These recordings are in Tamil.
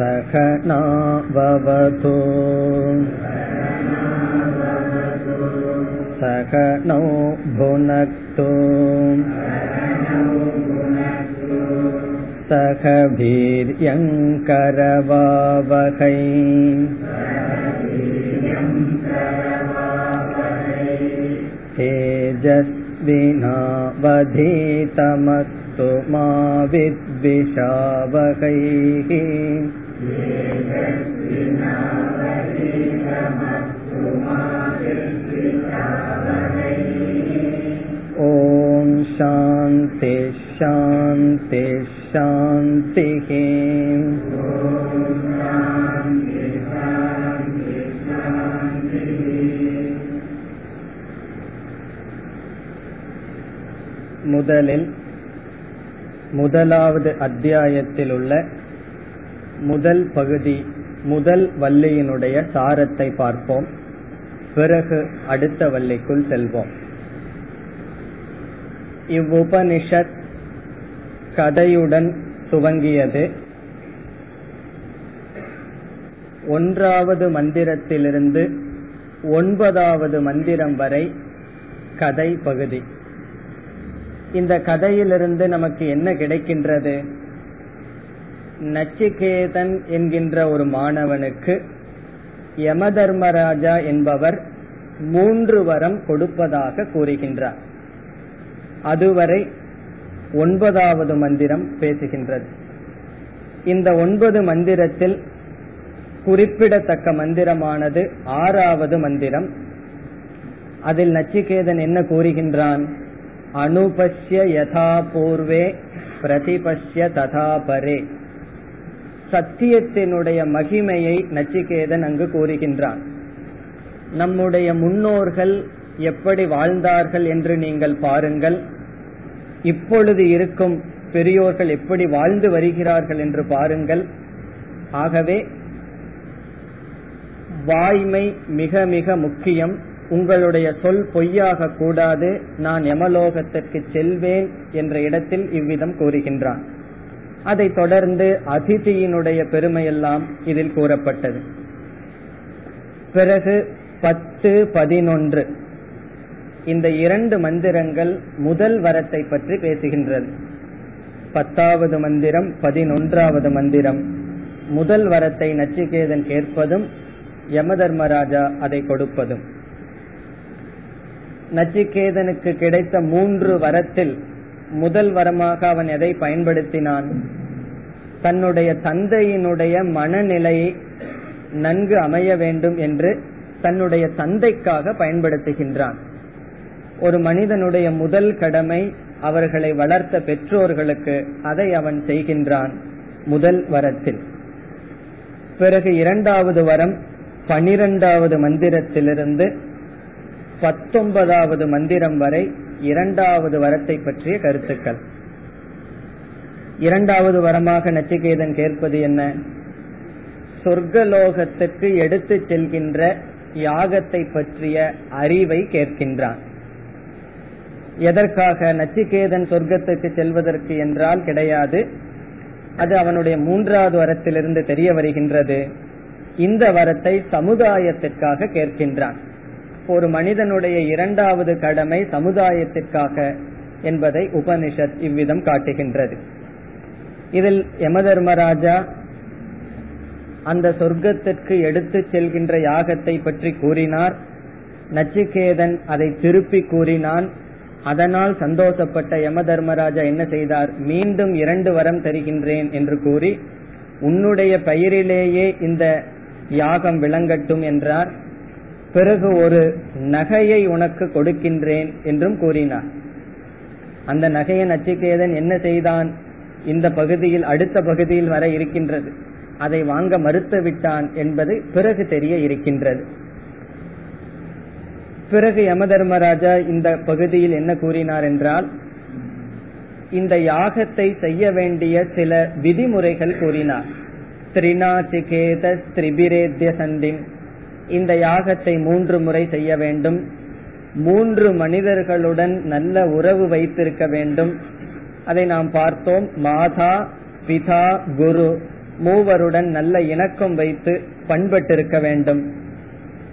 सहनाववतु सहनौ भुनक्तु सह वीर्यङ्करवावहै तेजस्विनावधीतमस्तु मा विद्विषावहैः ॐ शान्ति शान्ति शान्तिः முதலில் முதலாவது அத்தியாயத்தில் உள்ள முதல் பகுதி முதல் வள்ளியினுடைய சாரத்தை பார்ப்போம். பிறகு அடுத்த வள்ளிக்குள் செல்வோம். இவ்வுபனிஷத் கதையுடன் துவங்கியது. ஒன்றாவது மந்திரத்திலிருந்து ஒன்பதாவது மந்திரம் வரை கதை பகுதி. இந்த கதையிலிருந்து நமக்கு என்ன கிடைக்கின்றது? நச்சிகேதன் என்கின்ற ஒரு மாணவனுக்கு யமதர்மராஜா என்பவர் மூன்று வரம் கொடுப்பதாக கூறுகின்றார். அதுவரை ஒன்பதாவது மந்திரம் பேசுகின்றது. இந்த ஒன்பது மந்திரத்தில் குறிப்பிடத்தக்க மந்திரமானது ஆறாவது மந்திரம். அதில் நச்சிகேதன் என்ன கூறுகின்றான்? அனுபஷ்ய யதா பூர்வே பிரதிபஷ்ய ததா பரே. சத்தியத்தினுடைய மகிமையை நச்சிகேதன் அங்கு கூறுகின்றான். நம்முடைய முன்னோர்கள் எப்படி வாழ்ந்தார்கள் என்று நீங்கள் பாருங்கள். இப்பொழுது இருக்கும் பெரியோர்கள் எப்படி வாழ்ந்து வருகிறார்கள் என்று பாருங்கள். ஆகவே வாய்மை மிக மிக முக்கியம். உங்களுடைய சொல் பொய்யாக கூடாது நான் எமலோகத்திற்கு செல்வேன் என்ற இடத்தில் இவ்விதம் கூறுகின்றான். அதை தொடர்ந்து அதிதியினுடைய பெருமையெல்லாம் இதில் கூறப்பட்டது. பிறகு பத்து பதினொன்று. இந்த இரண்டு மந்திரங்கள் முதல் வரத்தை பற்றி பேசுகின்றது. பத்தாவது மந்திரம் பதினொன்றாவது மந்திரம். முதல் வரத்தை நச்சிகேதன் கேட்பதும் யமதர்மராஜா அதை கொடுப்பதும். நச்சிகேதனுக்கு கிடைத்த மூன்று வரத்தில் முதல் வரமாக அவன் எதை பயன்படுத்தினான்? தன்னுடைய தந்தையினுடைய மனநிலையை நன்கு அமைய வேண்டும் என்று தன்னுடைய தந்தைக்காக பயன்படுத்துகின்றான். ஒரு மனிதனுடைய முதல் கடமை அவர்களை வளர்த்த பெற்றோர்களுக்கு அதை அவன் செய்கின்றான் முதல் வரத்தில். பிறகு இரண்டாவது வரம் பனிரெண்டாவது மந்திரத்திலிருந்து பத்தொன்பதாவது மந்திரம் வரை இரண்டாவது வரத்தை பற்றிய கருத்துக்கள். இரண்டாவது வரமாக நச்சிகேதன் கேட்பது என்ன? சொர்க்கலோகத்துக்கு எடுத்து செல்கின்ற யாகத்தை பற்றிய அறிவை கேட்கின்றான். எதற்காக நச்சிகேதன் சொர்க்கத்துக்கு செல்வதற்கு என்றால் கிடையாது. அது அவனுடைய மூன்றாவது வரத்திலிருந்து தெரிய வருகின்றது. இந்த வரத்தை சமுதாயத்திற்காக கேட்கின்றான். ஒரு மனிதனுடைய இரண்டாவது கடமை சமுதாயத்திற்காக என்பதை உபனிஷத் இவ்விதம் காட்டுகின்றது. இதில் யமதர்மராஜா அந்த சொர்க்கத்திற்கு எடுத்து செல்கின்ற யாகத்தை பற்றி கூறினார். நச்சிகேதன் அதை திருப்பி கூறினான். அதனால் சந்தோஷப்பட்ட யம தர்மராஜா என்ன செய்தார்? மீண்டும் இரண்டு வரம் தருகின்றேன் என்று கூறி உன்னுடைய பெயரிலேயே இந்த யாகம் விளங்கட்டும் என்றார். பிறகு ஒரு நகையை உனக்கு கொடுக்கின்றேன் என்றும் கூறினார். அந்த நகையை நச்சிகேதன் என்ன செய்தான்? இந்த பகுதியில் அடுத்த பகுதியில் வர இருக்கின்றது. அதை வாங்க மறுத்து விட்டான் என்பது பிறகு தெரிய இருக்கின்றது. பிறகு யமதர்மராஜா இந்த பகுதியில் என்ன கூறினார் என்றால் இந்த யாகத்தை செய்ய வேண்டிய சில விதிமுறைகள் கூறினார். திரிநாச்சிகேத திரிபிரேத்திய சந்தின். இந்த யாகத்தை மூன்று முறை செய்ய வேண்டும். மூன்று மனிதர்களுடன் நல்ல உறவு வைத்திருக்க வேண்டும். அதை நாம் பார்த்தோம். மாதா பிதா குரு மூவருடன் நல்ல இணக்கம் வைத்து பண்பட்டிருக்க வேண்டும்.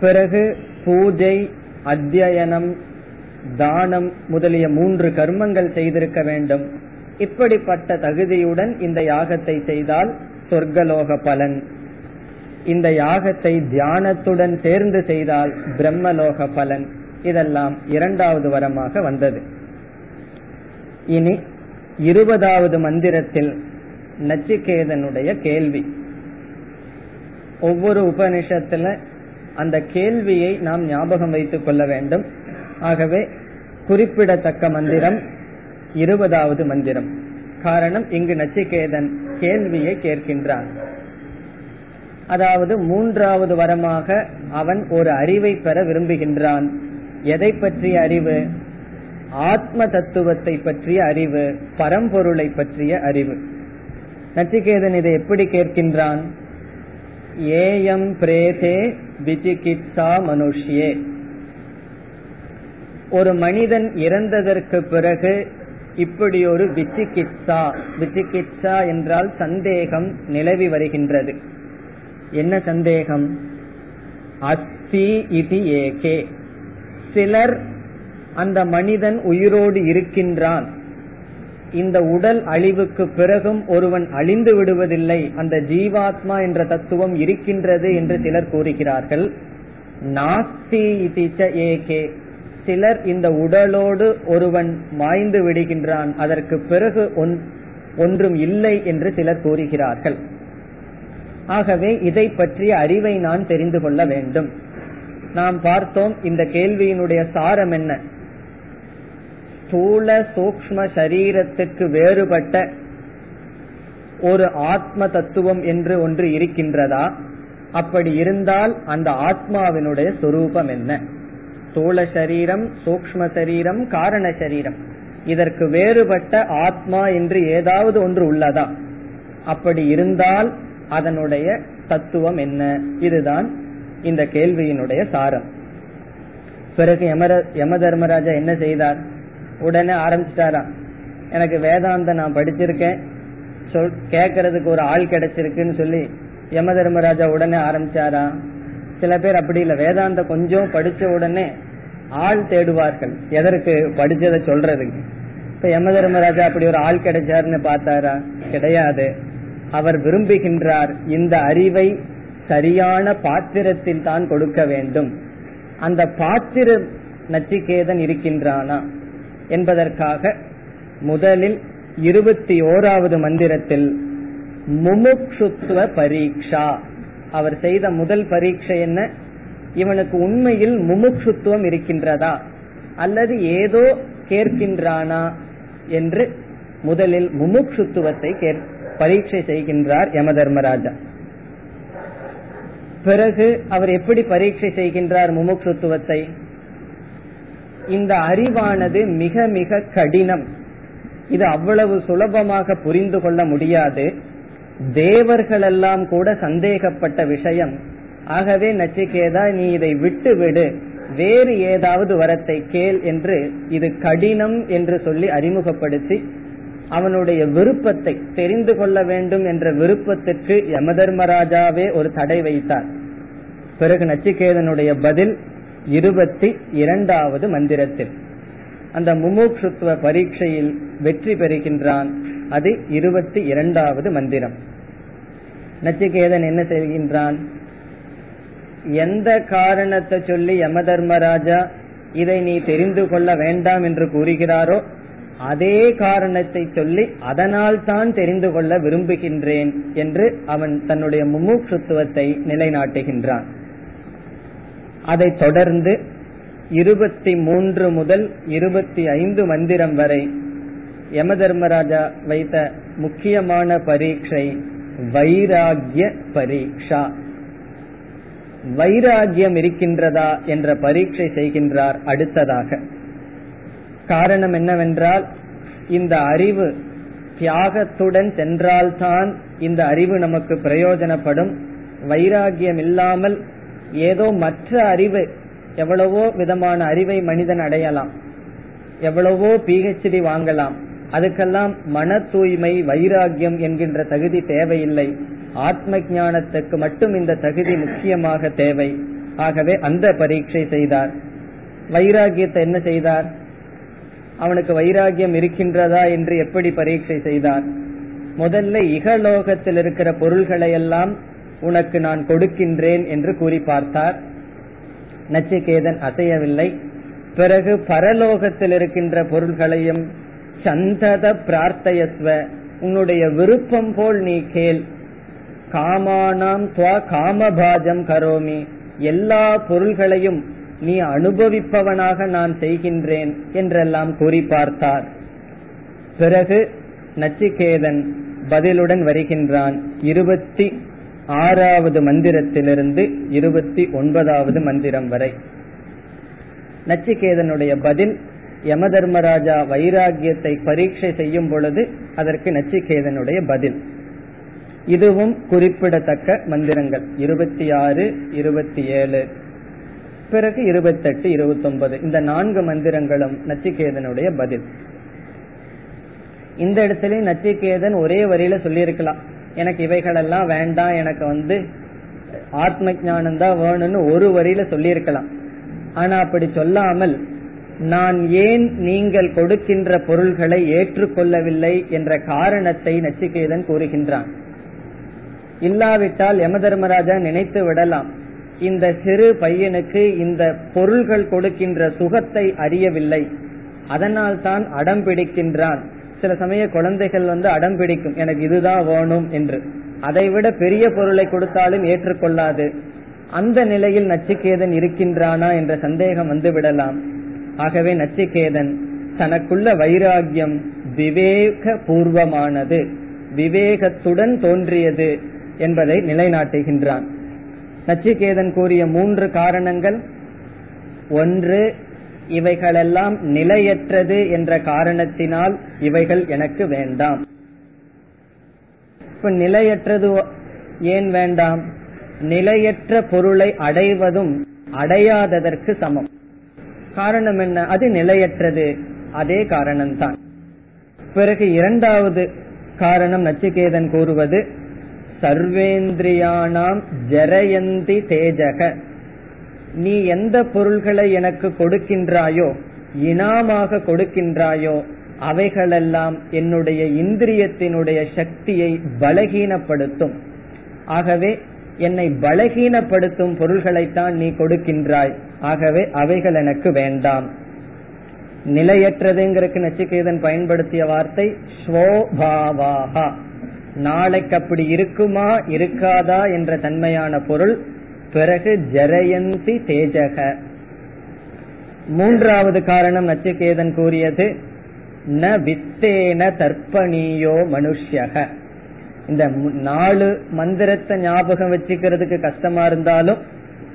பிறகு பூஜை அத்தியனம் தானம் முதலிய மூன்று கர்மங்கள் செய்திருக்க வேண்டும். இப்படிப்பட்ட தகுதியுடன் இந்த யாகத்தை செய்தால் சொர்க்கலோக பலன். இந்த யாகத்தை தியானத்துடன் சேர்ந்து செய்தால் பிரம்மலோக பலன். இதெல்லாம் இரண்டாவது வரமாக வந்தது. இனி இருபதாவது மந்திரத்தில் நச்சிகேதனுடைய கேள்வி. ஒவ்வொரு உபனிஷத்துல அந்த கேள்வியை நாம் ஞாபகம் வைத்துக் கொள்ள வேண்டும். ஆகவே குறிப்பிடத்தக்க மந்திரம் இருபதாவது மந்திரம். காரணம் இங்கு நச்சிகேதன் கேள்வியை கேட்கின்றான். அதாவது மூன்றாவது வரமாக அவன் ஒரு அறிவை பெற விரும்புகின்றான். எதை பற்றிய அறிவு? ஆத்ம தத்துவத்தை பற்றிய அறிவு பரம்பொருளை பற்றிய அறிவு. நச்சிகேதன் இதை எப்படி கேட்கின்றான்? ஏயம் பிரேதே விசிகித்சா மனுஷ்யே. ஒரு மனிதன் இறந்ததற்கு பிறகு இப்படி ஒரு விசிகித்சா விசிகித்சா என்றால் சந்தேகம் நிலவி வருகின்றது. என்ன சந்தேகம்? அஸ்தி இது ஏகே. சிலர் அந்த மனிதன் உயிரோடு இருக்கின்றான். இந்த உடல் அழிவுக்கு பிறகும் ஒருவன் அழிந்து விடுவதில்லை. அந்த ஜீவாத்மா என்ற தத்துவம் இருக்கின்றது என்று சிலர் கூறுகிறார்கள். நாஸ்தி ஏகே. சிலர் இந்த உடலோடு ஒருவன் மாய்ந்து விடுகின்றான். அதற்கு பிறகு ஒன்றும் இல்லை என்று சிலர் கூறுகிறார்கள். ஆகவே இதை பற்றிய அறிவை நான் தெரிந்து கொள்ள வேண்டும். நாம் பார்த்தோம் இந்த கேள்வியினுடைய சாரம் என்ன? ஸ்தூல சூக்ம சரீரத்துக்கு வேறுபட்ட ஒரு ஆத்ம தத்துவம் என்று ஒன்று இருக்கின்றதா? அப்படி இருந்தால் அந்த ஆத்மாவினுடைய சொரூபம் என்ன? ஸ்தூல சரீரம் சூக்ம சரீரம் காரண சரீரம். இதற்கு வேறுபட்ட ஆத்மா என்று ஏதாவது ஒன்று உள்ளதா? அப்படி இருந்தால் அதனுடைய தத்துவம் என்ன? இதுதான் இந்த கேள்வியினுடைய சாரம். பிறகு யமர யம தர்மராஜா என்ன செய்தார்? உடனே ஆரம்பிச்சிட்டாராம். எனக்கு வேதாந்த நான் படிச்சிருக்கேன். சொல் கேட்கறதுக்கு ஒரு ஆள் கிடைச்சிருக்குன்னு சொல்லி யம தர்மராஜா உடனே ஆரம்பிச்சாரா சில பேர் அப்படி இல்லை வேதாந்த கொஞ்சம் படிச்ச உடனே ஆள் தேடுவார்கள். எதற்கு? படிச்சதை சொல்றதுக்கு. இப்ப யம தர்மராஜா அப்படி ஒரு ஆள் கிடைச்சாருன்னு பார்த்தாரா? கிடையாது. அவர் விரும்புகின்றார் இந்த அறிவை சரியான பாத்திரத்தில் தான் கொடுக்க வேண்டும். அந்த பாத்திர நச்சிகேதன் இருக்கின்றானா? என்பதற்காக முதலில் இருபத்தி ஓராவது மந்திரத்தில் முமுக்ஷுத்துவ பரீட்சா அவர் செய்த முதல் பரீட்சை என்ன? இவனுக்கு உண்மையில் முமுக்ஷுத்துவம் இருக்கின்றதா? அல்லது ஏதோ கேட்கின்றானா என்று முதலில் முமுக்ஷுத்துவத்தை பரீட்சை செய்கின்றார் யம தர்மராஜா பிறகு அவர் எப்படி பரீட்சை செய்கின்றார் முமுக்ஷுத்துவத்தை இந்த அறிவானது மிக மிக கடினம். இது அவ்வளவு சுலபமாக புரிந்து கொள்ள முடியாது. தேவர்களெல்லாம் கூட சந்தேகப்பட்ட விஷயம். ஆகவே நச்சிகேதா நீ இதை விட்டு விடு வேறு ஏதாவது வரத்தை கேள் என்று இது கடினம் என்று சொல்லி அறிமுகப்படுத்தி அவனுடைய விருப்பத்தை தெரிந்து கொள்ள வேண்டும் என்ற விருப்பத்திற்கு யமதர்மராஜாவே ஒரு தடை வைத்தார். பிறகு நச்சிகேதனுடைய பதில் இருபத்தி இரண்டாவது மந்திரத்தில். அந்த முமுட்சுத்துவ பரீட்சையில் வெற்றி பெறுகின்றான். அது இருபத்தி இரண்டாவது மந்திரம். நச்சிகேதன் என்ன செய்கின்றான்? எந்த காரணத்தை சொல்லி யம தர்மராஜா இதை நீ தெரிந்து கொள்ள வேண்டாம் என்று கூறுகிறாரோ அதே காரணத்தை சொல்லி அதனால் தான் தெரிந்து கொள்ள விரும்புகின்றேன் என்று அவன் தன்னுடைய முமுட்சுத்துவத்தை நிலைநாட்டுகின்றான். அதை தொடர்ந்து இருபத்தி மூன்று முதல் இருபத்தி ஐந்து மந்திரம் வரை யம தர்மராஜா வைத்த முக்கியமான பரீட்சை வைராகிய பரீட்சா. வைராகியம் இருக்கின்றதா என்ற பரீட்சை செய்கின்றார் அடுத்ததாக. காரணம் என்னவென்றால் இந்த அறிவு தியாகத்துடன் சென்றால்தான் இந்த அறிவு நமக்கு பிரயோஜனப்படும். வைராகியம் இல்லாமல் ஏதோ மற்ற அறிவு எவ்வளவோ விதமான அறிவை மனிதன் அடையலாம். எவ்வளவோ பிஹெச்டி வாங்கலாம். அதுக்கெல்லாம் மன தூய்மை வைராகியம் என்கின்ற தகுதி தேவையில்லை. ஆத்ம ஞானத்துக்கு மட்டும் இந்த தகுதி முக்கியமாக தேவை. ஆகவே அந்த பரீட்சை செய்தார். வைராகியத்தை என்ன செய்தார்? அவனுக்கு வைராகியம் இருக்கின்றதா என்று எப்படி பரீட்சை செய்தார்? முதல்ல இகலோகத்தில் இருக்கிற பொருள்களை எல்லாம் உனக்கு நான் கொடுக்கின்றேன் என்று கூறி பார்த்தார். நச்சிகேதன் அசையவில்லை. பிறகு பரலோகத்தில் இருக்கின்ற பொருள்களையும் சந்தத பிரார்த்தயஸ்வ உன்னுடைய விருப்பம் போல் நீ கேள். காமானாம் துவா காமபாஜம் கரோமி எல்லா பொருள்களையும் நீ அனுபவிப்பவனாக நான் செய்கின்றேன் என்றெல்லாம் கூறி பார்த்தார். பிறகு நச்சிகேதன் பதிலுடன் வருகின்றான். இருபத்தி ஆறாவது மந்திரத்திலிருந்து இருபத்தி ஒன்பதாவது மந்திரம் வரை. நச்சிகேதனுடைய பதில் யம தர்மராஜா வைராகியத்தை பரீட்சை செய்யும் பொழுது அதற்கு நச்சிகேதனுடைய பதில். இதுவும் குறிப்பிடத்தக்க மந்திரங்கள். இருபத்தி ஆறு இருபத்தி ஏழு பிறகு இருபத்தெட்டு இருபத்தி ஒன்பது இந்த நான்கு மந்திரங்களும் நச்சிகேதனுடைய பதில். இந்த இடத்துல நச்சிகேதன் ஒரே வரியில சொல்லியிருக்கலாம். எனக்கு இவைகளெல்லாம் வேண்டாம் எனக்கு வந்து ஆத்ம ஞானம் தான் வேணும்னு ஒரு வரியில சொல்லியிருக்கலாம். ஆனா அப்படி சொல்லாமல் நான் ஏன் நீங்கள் கொடுக்கின்ற பொருள்களை ஏற்றுக்கொள்ளவில்லை என்ற காரணத்தை நச்சிகேதன் கூறுகின்றான். இல்லாவிட்டால் யம தர்மராஜா நினைத்து விடலாம். இந்த சிறு பையனுக்கு இந்த பொருள்கள் கொடுக்கின்ற சுகத்தை அறியவில்லை. அதனால் தான் அடம் பிடிக்கின்றான். சில சமய குழந்தைகள் வந்து அடம் பிடிக்கும். எனக்கு இதுதான் வேணும் என்று. அதைவிட பெரிய பொருளை கொடுத்தாலும் ஏற்றுக்கொள்ளாது. அந்த நிலையில் நச்சிகேதன் இருக்கின்றானா என்ற சந்தேகம் வந்து விடலாம். ஆகவே நச்சிகேதன் தனக்குள்ள வைராகியம் விவேக பூர்வமானது விவேகத்துடன் தோன்றியது என்பதை நிலைநாட்டுகின்றான். நச்சிகேதன் கூறிய மூன்று காரணங்கள். ஒன்று இவைகளெல்லாம் நிலையற்றது என்ற காரணத்தினால் இவைகள் எனக்கு வேண்டாம். இப்ப நிலையற்றது ஏன் வேண்டாம்? நிலையற்ற பொருளை அடைவதும் அடையாததற்கு சமம். காரணம் என்ன? அது நிலையற்றது. அதே காரணம்தான். பிறகு இரண்டாவது காரணம் நச்சிகேதன் கூறுவது சர்வேந்திரியானாம் ஜரயந்தி தேஜக. நீ எந்த பொருள்களை எனக்கு கொடுக்கின்றாயோ இனாமாக கொடுக்கின்றாயோ அவைகளெல்லாம் என்னுடைய இந்திரியத்தினுடைய சக்தியை பலகீனப்படுத்தும். ஆகவே என்னை பலகீனப்படுத்தும் பொருள்களைத்தான் நீ கொடுக்கின்றாய். ஆகவே அவைகள் எனக்கு வேண்டாம். நிலையற்றதுங்கிறதுக்கு நச்சிகேதன் பயன்படுத்திய வார்த்தை ஸ்வோபாவாகா நாளைக்கு அப்படி இருக்குமா இருக்காதா என்ற தன்மையான பொருள் பிறகு ஜரயந்தி தேஜக. மூன்றாவது காரணம் நச்சுக்கேதன் கூறியது ந வித்தேன தர்ப்பணியோ மனுஷ்யக. இந்த நாலு மந்திரத்தை ஞாபகம் வச்சுக்கிறதுக்கு கஷ்டமா இருந்தாலும்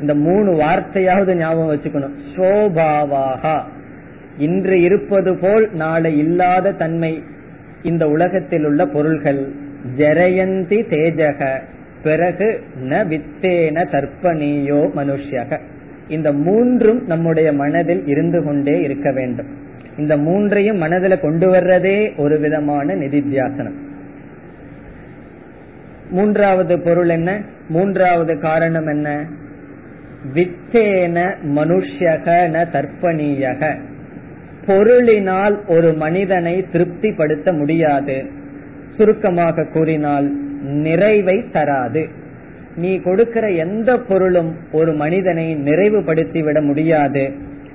இந்த மூணு வார்த்தையாவது ஞாபகம் வச்சுக்கணும். சோபாவாகா. இன்று இருப்பது போல் நாளை இல்லாத தன்மை இந்த உலகத்தில் உள்ள பொருள்கள். ஜரயந்தி தேஜக. பிறகு ந வித்தேன தர்ப்பணியோ மனுஷ்யக. இந்த மூன்றும் நம்முடைய மனதில் இருந்து கொண்டே இருக்க வேண்டும். இந்த மூன்றையும் மனதில் கொண்டு வர்றதே ஒரு விதமான நிதித்தியாசனம் மூன்றாவது பொருள் என்ன? மூன்றாவது காரணம் என்ன? வித்தேன மனுஷ்யக ந தர்ப்பணீயக. பொருளினால் ஒரு மனிதனை திருப்திப்படுத்த முடியாது. சுருக்கமாக கூறினால் நிறைவை தராது. நீ கொடுக்கிற எந்த பொருளும் ஒரு மனிதனை நிறைவுபடுத்தி விட முடியாது.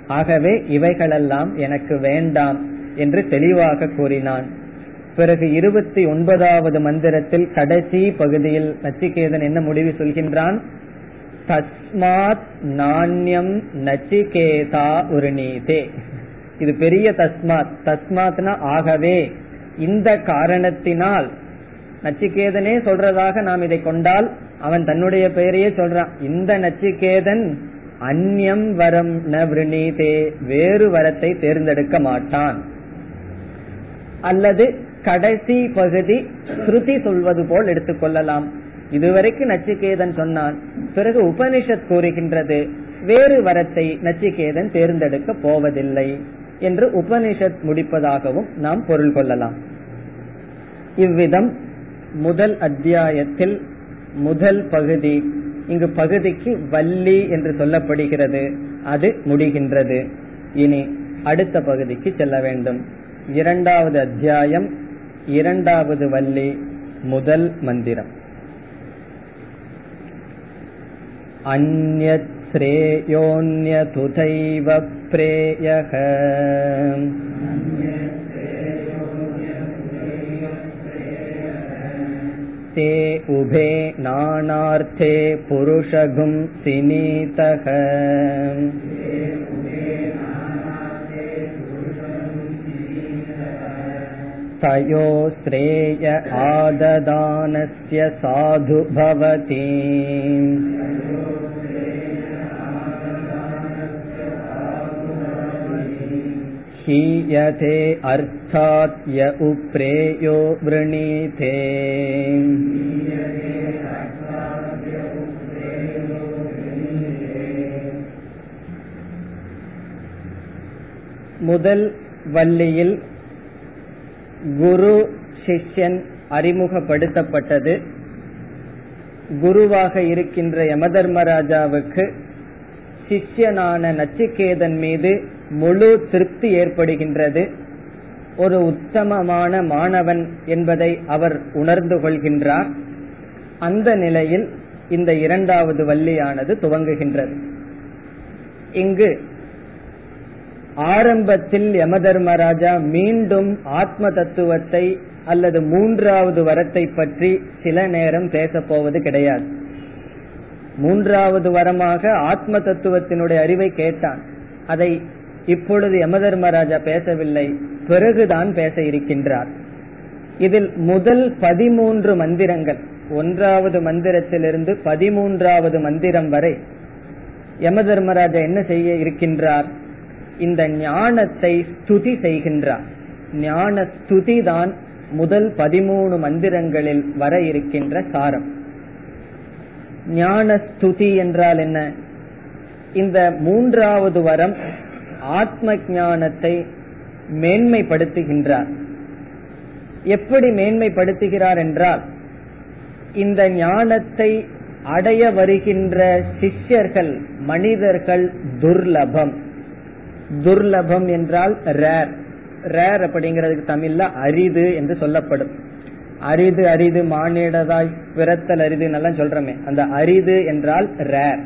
ஆகவே இவைகளெல்லாம் எனக்கு வேண்டாம் என்று தெளிவாக கூறினான். பிறகு இருபத்தி ஒன்பதாவது மந்திரத்தில் கடைசி பகுதியில் நச்சிகேதன் என்ன முடிவு சொல்கின்றான்? தஸ்மாத் நாண்யம் நச்சிகேதா ஒரு நீதே இது பெரிய தஸ்மாத். தஸ்மாத்னா ஆகவே. இந்த காரணத்தினால் நச்சிகேதனே சொல்றதாக நாம் இதை கொண்டால் அவன் தன்னுடைய பெயரையே சொல்றான். இந்த நச்சிகேதன் அந்யம் வரம் ந வேறு வரத்தை தேர்ந்தெடுக்க மாட்டான். அல்லது கடைசி பகுதி ஸ்ருதி சொல்வது போல் எடுத்துக்கொள்ளலாம் இதுவரைக்கும் நச்சிகேதன் சொன்னான் பிறகு உபனிஷத் கூறுகின்றது வேறு வரத்தை நச்சிகேதன் தேர்ந்தெடுக்க போவதில்லை என்று உபனிஷத் முடிப்பதாகவும் நாம் பொருள் கொள்ளலாம். இவ்விதம் முதல் அத்தியாயத்தில் முதல் பகுதி இங்கு பகுதிக்கு வள்ளி என்று சொல்லப்படுகிறது அது முடிகின்றது இனி அடுத்த பகுதிக்கு செல்ல வேண்டும் இரண்டாவது அத்தியாயம் இரண்டாவது வள்ளி முதல் மந்திரம் अन्यच्छ्रेयोऽन्यतुथैव प्रेयः ते उभे नानार्थे पुरुषगुं सिनीतः तयो श्रेय आददानस्य साधु भवति हीयते अर्थात् य उप्रेयो वृणीते முதல் வள்ளியில் குரு சிஷ்யன் அறிமுகப்படுத்தப்பட்டது குருவாக இருக்கின்ற யமதர்மராஜாவுக்கு சிஷ்யனான நச்சிகேதன் மீது முழு திருப்தி ஏற்படுகின்றது. ஒரு உத்தமமான மாணவன் என்பதை அவர் உணர்ந்து கொள்கின்றார். அந்த நிலையில் இந்த இரண்டாவது வள்ளியானது துவங்குகின்றது. இங்கு ஆரம்பத்தில் யமதர்மராஜா மீண்டும் ஆத்ம தத்துவத்தை அல்லது மூன்றாவது வரத்தை பற்றி சில நேரம் பேசப் போவது கிடையாது. மூன்றாவது வரமாக ஆத்ம தத்துவத்தினுடைய அறிவை கேட்டான். அதை இப்பொழுது யமதர்மராஜா பேசவில்லை. பிறகுதான் பேச இருக்கின்றார். இதில் முதல் பதிமூன்று மந்திரங்கள். ஒன்றாவது மந்திரத்திலிருந்து பதிமூன்றாவது மந்திரம் வரை யமதர்மராஜா என்ன செய்ய இருக்கின்றார்? இந்த ஞானத்தை ஸ்துதி செய்கின்றார். ஞான ஸ்துதி தான் முதல் பதிமூணு மந்திரங்களில் வர இருக்கின்ற சாரம். ஞான ஸ்துதி என்றால் என்ன? இந்த மூன்றாவது வரம் ஆத்ம ஞானத்தை மேன்மைப்படுத்துகின்றார். எப்படி மேன்மைப்படுத்துகிறார் என்றால் இந்த ஞானத்தை அடைய வருகின்ற சிஷ்யர்கள் மனிதர்கள் துர்லபம். துர்லபம் என்றால் ரேர் ரேர் அப்படிங்கிறதுக்கு தமிழ்ல அரிது என்று சொல்லப்படும். அரிது அரிது மானிடதாய் பிறத்தல் அரிது எல்லாம் சொல்றமே. அந்த அரிது என்றால் ரேர்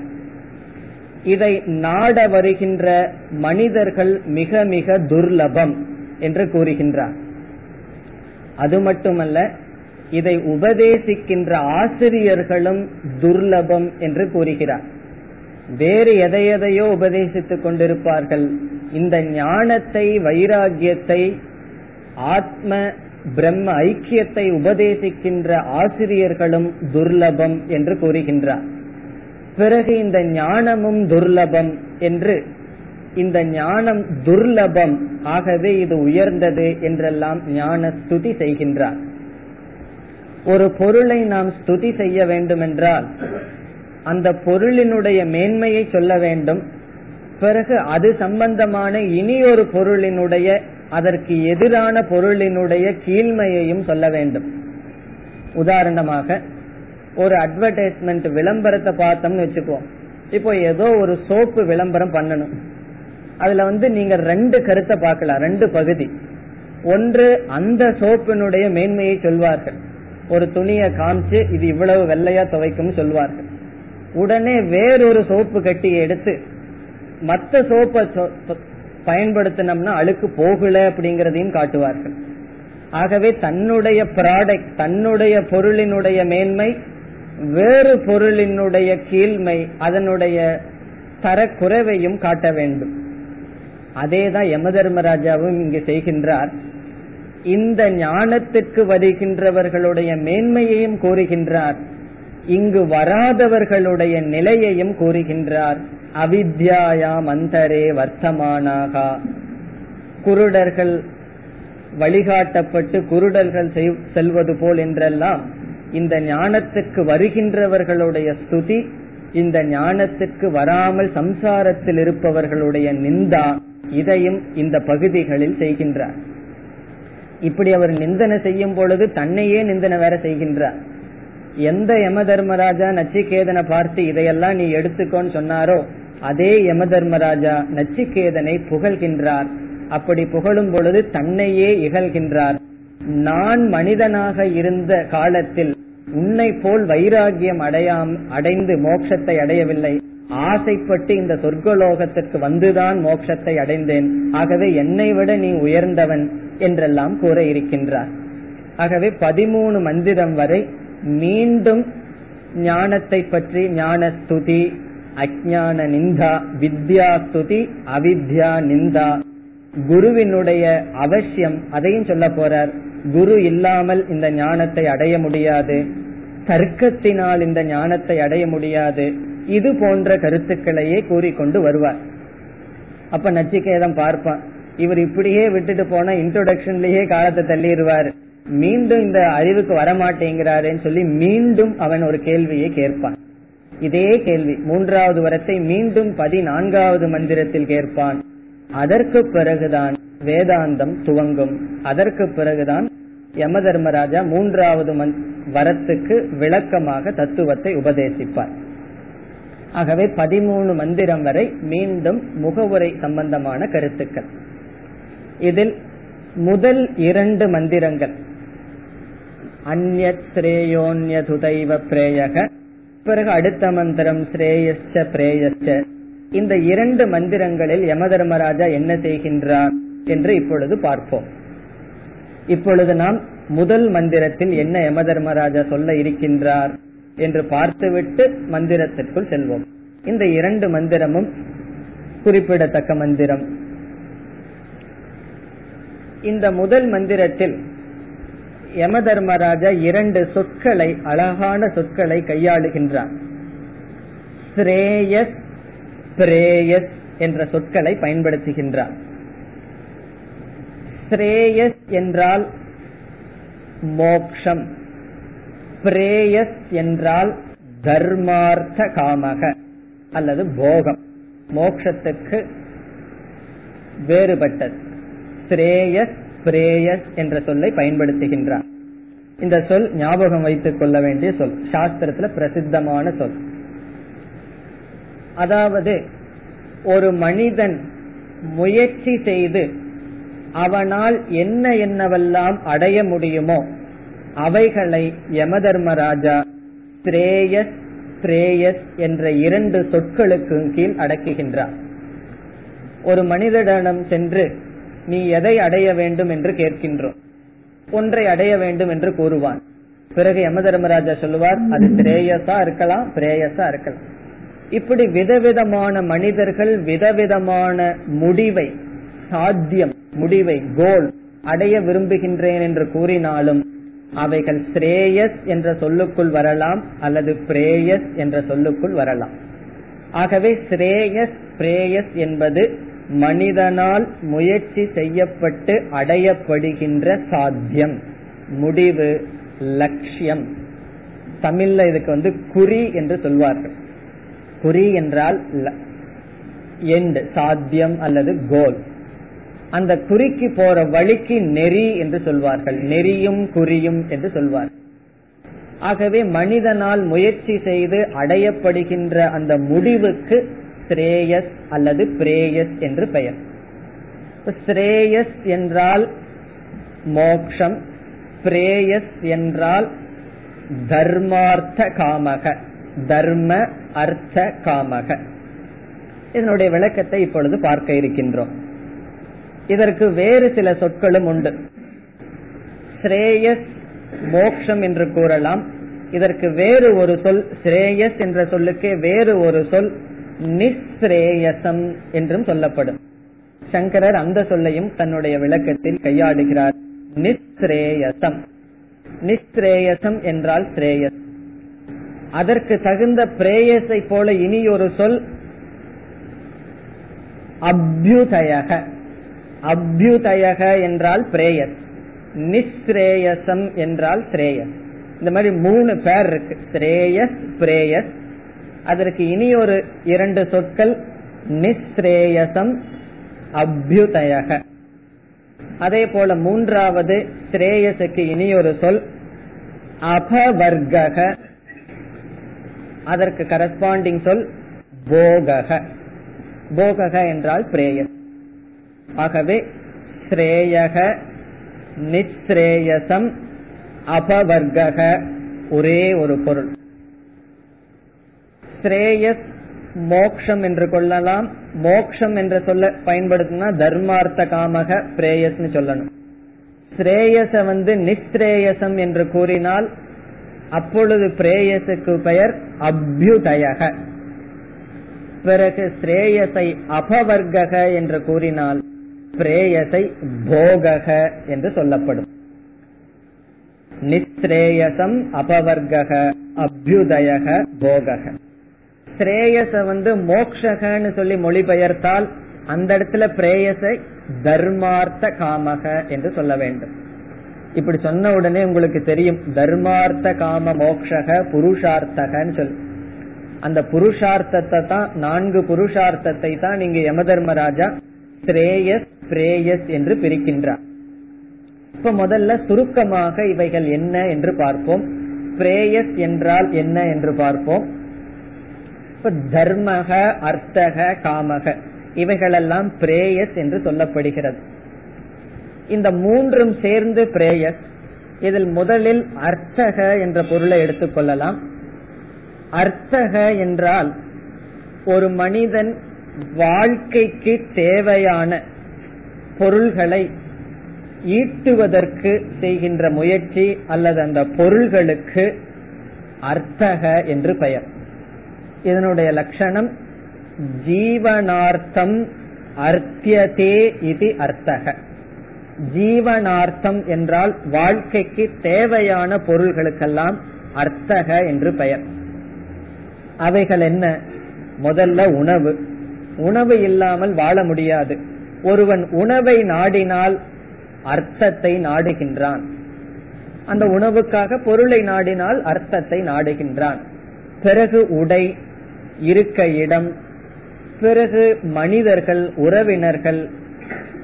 இதை நாட வருகின்ற மனிதர்கள் மிக மிக துர்லபம் என்று கூறுகின்றார். அது மட்டுமல்ல இதை உபதேசிக்கின்ற ஆசிரியர்களும் துர்லபம் என்று கூறுகிறார். வேறு எதையதையோ உபதேசித்துக் கொண்டிருப்பார்கள். இந்த ஞானத்தை வைராகியத்தை ஆத்ம பிரம்ம ஐக்கியத்தை உபதேசிக்கின்ற ஆசிரியர்களும் துர்லபம் என்று கூறுகின்றார். பிறகு இந்த ஞானமும் துர்லபம் என்று இந்த ஞானம் துர்லபம் ஆகவே இது உயர்ந்தது என்றெல்லாம் ஞான ஸ்துதி செய்கின்றார். ஒரு பொருளை நாம் ஸ்துதி செய்ய வேண்டுமென்றால் அந்த பொருளினுடைய மேன்மையை சொல்ல வேண்டும். பிறகு அது சம்பந்தமான இனி ஒரு பொருளினுடைய அதற்கு எதிரான பொருளினுடைய கீழ்மையையும் சொல்ல வேண்டும். உதாரணமாக ஒரு அட்வர்டைஸ்மெண்ட் விளம்பரத்தை பார்த்தோம்னு வச்சுக்குவோம். இப்போ ஏதோ ஒரு சோப்பு விளம்பரம் பண்ணணும். அதுல வந்து நீங்க ரெண்டு கருத்தை பார்க்கலாம் ரெண்டு பகுதி. ஒன்று அந்த சோப்பினுடைய மேன்மையை சொல்வார்கள். ஒரு துணியை காமிச்சு இது இவ்வளவு வெள்ளையா துவைக்கும் சொல்வார்கள். உடனே வேறொரு சோப்பு கட்டி எடுத்து மற்ற சோப்பை பயன்படுத்தினோம்னா அழுக்கு போகல அப்படிங்கறதையும் காட்டுவார்கள். ஆகவே தன்னுடைய ப்ராடக்ட் தன்னுடைய பொருளினுடைய மேன்மை வேறு பொருளினுடைய கீழ்மை அதனுடைய தரக்குறைவையும் காட்ட வேண்டும். அதேதான் யமதர்மராஜாவும் இங்கு செய்கின்றார். இந்த ஞானத்திற்கு வருகின்றவர்களுடைய மேன்மையையும் கூறுகின்றார். இங்கு வராதவர்களுடைய நிலையையும் கூறுகின்றார். அவித்யாயாம் அந்தரே வர்த்தமானாக. குருடர்கள் வழிகாட்டப்பட்டு குருடர்கள் செல்வது போல் என்றெல்லாம் இந்த ஞானத்துக்கு வருகின்றவர்களுடைய ஸ்துதி இந்த ஞானத்துக்கு வராமல் சம்சாரத்தில் இருப்பவர்களுடைய நிந்தா இதையும் இந்த பகுதிகளில் செய்கின்றார். இப்படி அவர் நிந்தனை செய்யும் பொழுது தன்னையே நிந்தனை வேற செய்கின்றார். எந்த யம தர்மராஜா நச்சிகேதனை பார்த்து இதையெல்லாம் நீ எடுத்துக்கோன்னு சொன்னாரோ அதே யம தர்மராஜா நச்சிகேதனை புகழ்கின்றார். அப்படி புகழும் பொழுது தன்னையே இகழ்கின்றார். நான் மனிதனாக இருந்த காலத்தில் உன்னை போல் வைராகியம் அடையாம் அடைந்து மோட்சத்தை அடையவில்லை. ஆசைப்பட்டு இந்த சொர்க்கலோகத்திற்கு வந்துதான் மோட்சத்தை அடைந்தேன். ஆகவே என்னை விட நீ உயர்ந்தவன் என்றெல்லாம் கூற இருக்கின்றார். ஆகவே பதிமூணு மந்திரம் வரை மீண்டும் ஞானத்தை பற்றி ஞான ஸ்துதி அஜான நிந்தா வித்யா ஸ்துதி அவித்யா நிந்தா. குருவினுடைய அவசியம் அதையும் சொல்ல போறார். குரு இல்லாமல் இந்த ஞானத்தை அடைய முடியாது. தர்க்கத்தினால் இந்த ஞானத்தை அடைய முடியாது. இது போன்ற கருத்துக்களையே கூறிக்கொண்டு வருவார். அப்ப நச்சிகேதம் பார்ப்பான் இவர் இப்படியே விட்டுட்டு போனா இன்ட்ரோடக்ஷன்லயே காலத்தை தள்ளிடுவார். மீண்டும் இந்த அறிவுக்கு வரமாட்டேங்கிறாரேன்னு சொல்லி மீண்டும் அவன் ஒரு கேள்வியை கேட்பான். இதே கேள்வி மூன்றாவது வரத்தை மீண்டும் பதினான்காவது மந்திரத்தில் கேட்பான். அதற்கு பிறகுதான் வேதாந்தம் துவங்கும். அதற்கு பிறகுதான் யம தர்மராஜா மூன்றாவது வரத்துக்கு விளக்கமாக தத்துவத்தை உபதேசிப்பார். ஆகவே பதிமூணு மந்திரம் வரை மீண்டும் முகவுரை சம்பந்தமான கருத்துக்கள். இதில் முதல் இரண்டு மந்திரங்கள். அந்யத் ஸ்ரேயோன்யதுதைவ பிரேயக. பிறகு அடுத்த மந்திரம் ஸ்ரேயஸ்ச பிரேயஸ்ச. இந்த இரண்டு மந்திரங்களில் யம தர்மராஜா என்ன செய்கின்றார்? என்று இப்பொழுது பார்ப்போம். இப்பொழுது நாம் முதல் மந்திரத்தில் என்ன யம தர்மராஜா சொல்ல இருக்கின்றார் என்று பார்த்துவிட்டு மந்திரத்திற்குள் செல்வோம். இந்த இரண்டு மந்திரமும் குறிப்பிடத்தக்க மந்திரம். இந்த முதல் மந்திரத்தில் யம தர்மராஜா இரண்டு சொற்களை அழகான சொற்களை கையாளுகின்றார். ஸ்ரேயஸ் பிரேயஸ் என்ற சொற்களை பயன்படுத்துகின்றார். ஸ்ரேயஸ் என்றால் மோக்ஷம். பிரேயஸ் என்றால் தர்மார்த்த காமக அல்லது போகம். மோக்ஷத்துக்கு வேறுபட்டது. ஸ்ரேயஸ் பிரேயஸ் என்ற சொல்லை பயன்படுத்துகின்றார். இந்த சொல் ஞாபகம் வைத்துக் கொள்ள வேண்டிய சொல். சாஸ்திரத்துல பிரசித்தமான சொல். அதாவது ஒரு மனிதன் முயற்சி செய்து அவனால் என்ன என்னவெல்லாம் அடைய முடியுமோ அவைகளை யமதர்மராஜா பிரேயஸ் பிரேயஸ் என்ற இரண்டு சொற்களுக்கு கீழ் அடக்குகின்றார். ஒரு மனிதனிடம் சென்று நீ எதை அடைய வேண்டும் என்று கேட்கின்றோம்? ஒன்றை அடைய வேண்டும் என்று கூறுவான். பிறகு யம தர்மராஜா சொல்லுவார் அது பிரேயஸா இருக்கலாம் பிரேயஸா இருக்கலாம். இப்படி விதவிதமான மனிதர்கள் விதவிதமான முடிவை சாத்தியம் முடிவை கோல் அடைய விரும்புகின்றேன் என்று கூறினாலும் அவைகள் ஸ்ரேயஸ் என்ற சொல்லுக்குள் வரலாம் அல்லது பிரேயஸ் என்ற சொல்லுக்குள் வரலாம். ஆகவே ஸ்ரேயஸ் பிரேயஸ் என்பது மனிதனால் முயற்சி செய்யப்பட்டு அடையப்படுகின்ற சாத்தியம் முடிவு லட்சியம். தமிழ்ல இதுக்கு வந்து குறி என்று சொல்வார்கள். குறி என்றால் எண்ட் சாத்தியம் அல்லது கோல் அந்த குறிக்கு போற வழிக்கு நெறி என்று சொல்வார்கள். நெறியும் குறியும் என்று சொல்வார். ஆகவே மனிதனால் முயற்சி செய்து அடையப்படுகின்ற அந்த முடிவுக்கு ஸ்ரேயஸ் அல்லது பிரேயஸ் என்று பெயர். ஸ்ரேயஸ் என்றால் மோக்ஷம் பிரேயஸ் என்றால் தர்மார்த்த காமக தர்ம அர்த்த காமக. இதனுடைய விளக்கத்தை இப்பொழுது பார்க்க இருக்கின்றோம். இதற்கு வேறு சில சொற்களும் உண்டு. ஸ்ரேயஸ் மோக்ஷம் என்று கூறலாம். இதற்கு வேறு ஒரு சொல் ஸ்ரேயஸ் என்ற சொல்லுக்கே வேறு ஒரு சொல் நிஸ்ரேயசம் என்றும் சொல்லப்படும். சங்கரர் அந்த சொல்லையும் தன்னுடைய விளக்கத்தில் கையாளுகிறார். நிஸ்ரேயசம். நிஸ்ரேயசம் என்றால் ஸ்ரேயஸ். அதற்கு தகுந்த பிரேயஸை போல இனி ஒரு சொல் அபியுதயக. அபியுதயக என்றால் பிரேயஸ் நிஸ்ரேயசம் என்றால் ஸ்ரேயஸ். இந்த மாதிரி மூணு பேர் இருக்கு. ஸ்ரேயஸ் பிரேயஸ். அதற்கு இனி ஒரு இரண்டு சொற்கள் நிஸ்ரேயசம் அபியுதயக. அதே போல மூன்றாவது ஸ்ரேயஸுக்கு இனி ஒரு சொல் அபவர்கக. அதற்கு கரஸ்பாண்டிங் சொல் போகக. போகக என்றால் பிரேயஸ் ஆகவே ஸ்ரேயக நிஸ்ரேயசம் அபவர்கக ஒரே ஒரு பொருள். ஸ்ரேயஸ் மோக்ஷம் என்று கொள்ளலாம். மோக்ஷம் என்ற சொல்ல பயன்படுத்தினா தர்மார்த்த காமக பிரேயஸ்னு சொல்லணும். ஸ்ரேயச வந்து நிஸ்ரேயசம் என்று கூறினால் அப்பொழுது பிரேயசுக்கு பெயர் அபியுதயக. பிறகு ஸ்ரேயசை அபவர்கக என்று கூறினால் பிரேயசை போகக என்று சொல்லப்படும். நிஸ்ரேயசம் அபவர்கக அபியுதயக போகக. ஸ்ரேயச வந்து மோக்ஷகன்னு சொல்லி மொழிபெயர்த்தால் அந்த இடத்துல பிரேயசை தர்மார்த்த காமக என்று சொல்ல வேண்டும். இப்படி சொன்ன உடனே உங்களுக்கு தெரியும் தர்மார்த்த காம மோக்ஷக புருஷார்த்தகன்னு சொல்லி அந்த புருஷார்த்தத்தை தான் நான்கு புருஷார்த்தத்தை தான் நீங்க யம தர்மராஜா ஸ்ரேயஸ் பிரேயஸ் என்று பிரிக்கின்றார். இப்ப முதல்ல சுருக்கமாக இவைகள் என்ன என்று பார்ப்போம். பிரேயஸ் என்றால் என்ன என்று பார்ப்போம். தர்மக அர்த்தக காமக இவைகளெல்லாம் பிரேயஸ் என்று சொல்லப்படுகிறது. இந்த மூன்றும் சேர்ந்து பிரேயஸ். இதில் முதலில் அர்த்தக என்ற பொருளை எடுத்துக்கொள்ளலாம் அர்த்தக என்றால் ஒரு மனிதன் வாழ்க்கைக்கு தேவையான பொருள்களை ஈட்டுவதற்கு செய்கின்ற முயற்சி அல்லது அந்த பொருள்களுக்கு அர்த்தக என்று பெயர். இதனுடைய லட்சணம் ஜீவனார்த்தம் அர்த்தியதே இது அர்த்தக. ஜீவனார்த்தம் என்றால் வாழ்க்கைக்கு தேவையான பொருள்களுக்கெல்லாம் அர்த்தக என்று பெயர். அவைகள் என்ன? முதல்ல உணவு. உணவு இல்லாமல் வாழ முடியாது. ஒருவன் உணவை நாடினால் அர்த்தத்தை நாடுகின்றான். அந்த உணவுக்காக பொருளை நாடினால் அர்த்தத்தை நாடுகின்றான். பிறகு உடை இருக்க இடம் பிறகு மனிதர்கள் உறவினர்கள்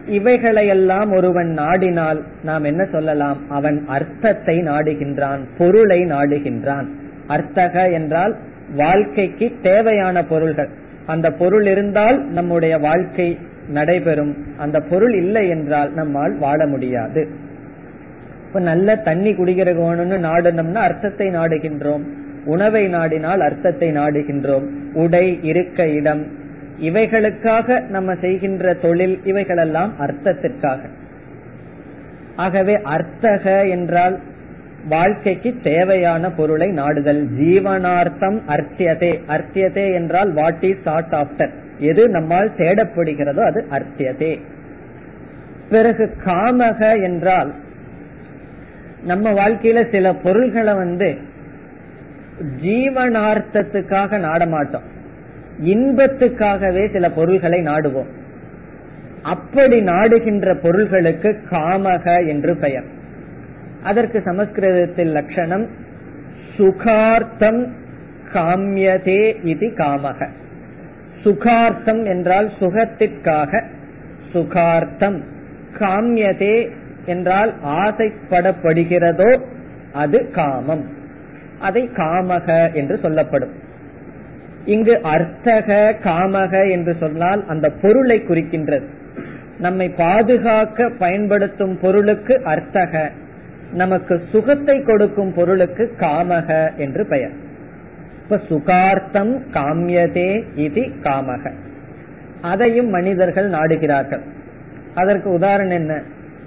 இவைகளையெல்லாம் ஒருவன் நாடினால் நாம் என்ன சொல்லலாம்? அவன் அர்த்தத்தை நாடுகின்றான் பொருளை நாடுகின்றான். அர்த்தக என்றால் வாழ்க்கைக்கு தேவையான பொருள்கள். அந்த பொருள் இருந்தால் நம்முடைய வாழ்க்கை நடைபெறும். அந்த பொருள் இல்லை என்றால் நம்மால் வாழ முடியாது. இப்ப நல்ல தண்ணி குடிக்கிறோம்னு நாடணும்னா அர்த்தத்தை நாடுகின்றோம். உணவை நாடினால் அர்த்தத்தை நாடுகின்றோம். உடை இருக்க இடம் இவைகளுக்காக நம்ம செய்கின்ற தொழில் இவைகளெல்லாம் அர்த்தத்திற்காக. ஆகவே அர்த்தக என்றால் வாழ்க்கைக்கு தேவையான பொருளை நாடுதல். ஜீவனார்த்தம் அர்த்தியதே. அர்த்தியதே என்றால் வாட் இஸ் சாட் ஆஃப்டர் எது நம்மால் தேடப்படுகிறதோ அது அர்த்தியதே. பிறகு காமக என்றால் நம்ம வாழ்க்கையில சில பொருள்களை வந்து ஜீவனார்த்தத்துக்காக நாடமாட்டோம் இன்பத்துக்காகவே சில பொருள்களை நாடுவோம். அப்படி நாடுகின்ற பொருள்களுக்கு காமக என்று பெயர். அதற்கு சமஸ்கிருதத்தில் லட்சணம் சுகார்த்தம் காமியதே இது காமக. சுகார்த்தம் என்றால் சுகத்திற்காக. சுகார்த்தம். காமியதே என்றால் ஆசைப்படப்படுகிறதோ அது காமம். அதை காமக என்று சொல்லப்படும். இங்கு அர்த்தக காமக என்று சொன்னால் அந்த பொருளை குறிக்கின்றது. நம்மை பாதுகாக்க பயன்படுத்தும் பொருளுக்கு அர்த்தக. நமக்கு சுகத்தை கொடுக்கும் பொருளுக்கு காமக என்று பெயர். இப்ப சுகார்த்தம் காமியதே இது காமக. அதையும் மனிதர்கள் நாடுகிறார்கள். அதற்கு உதாரணம் என்ன?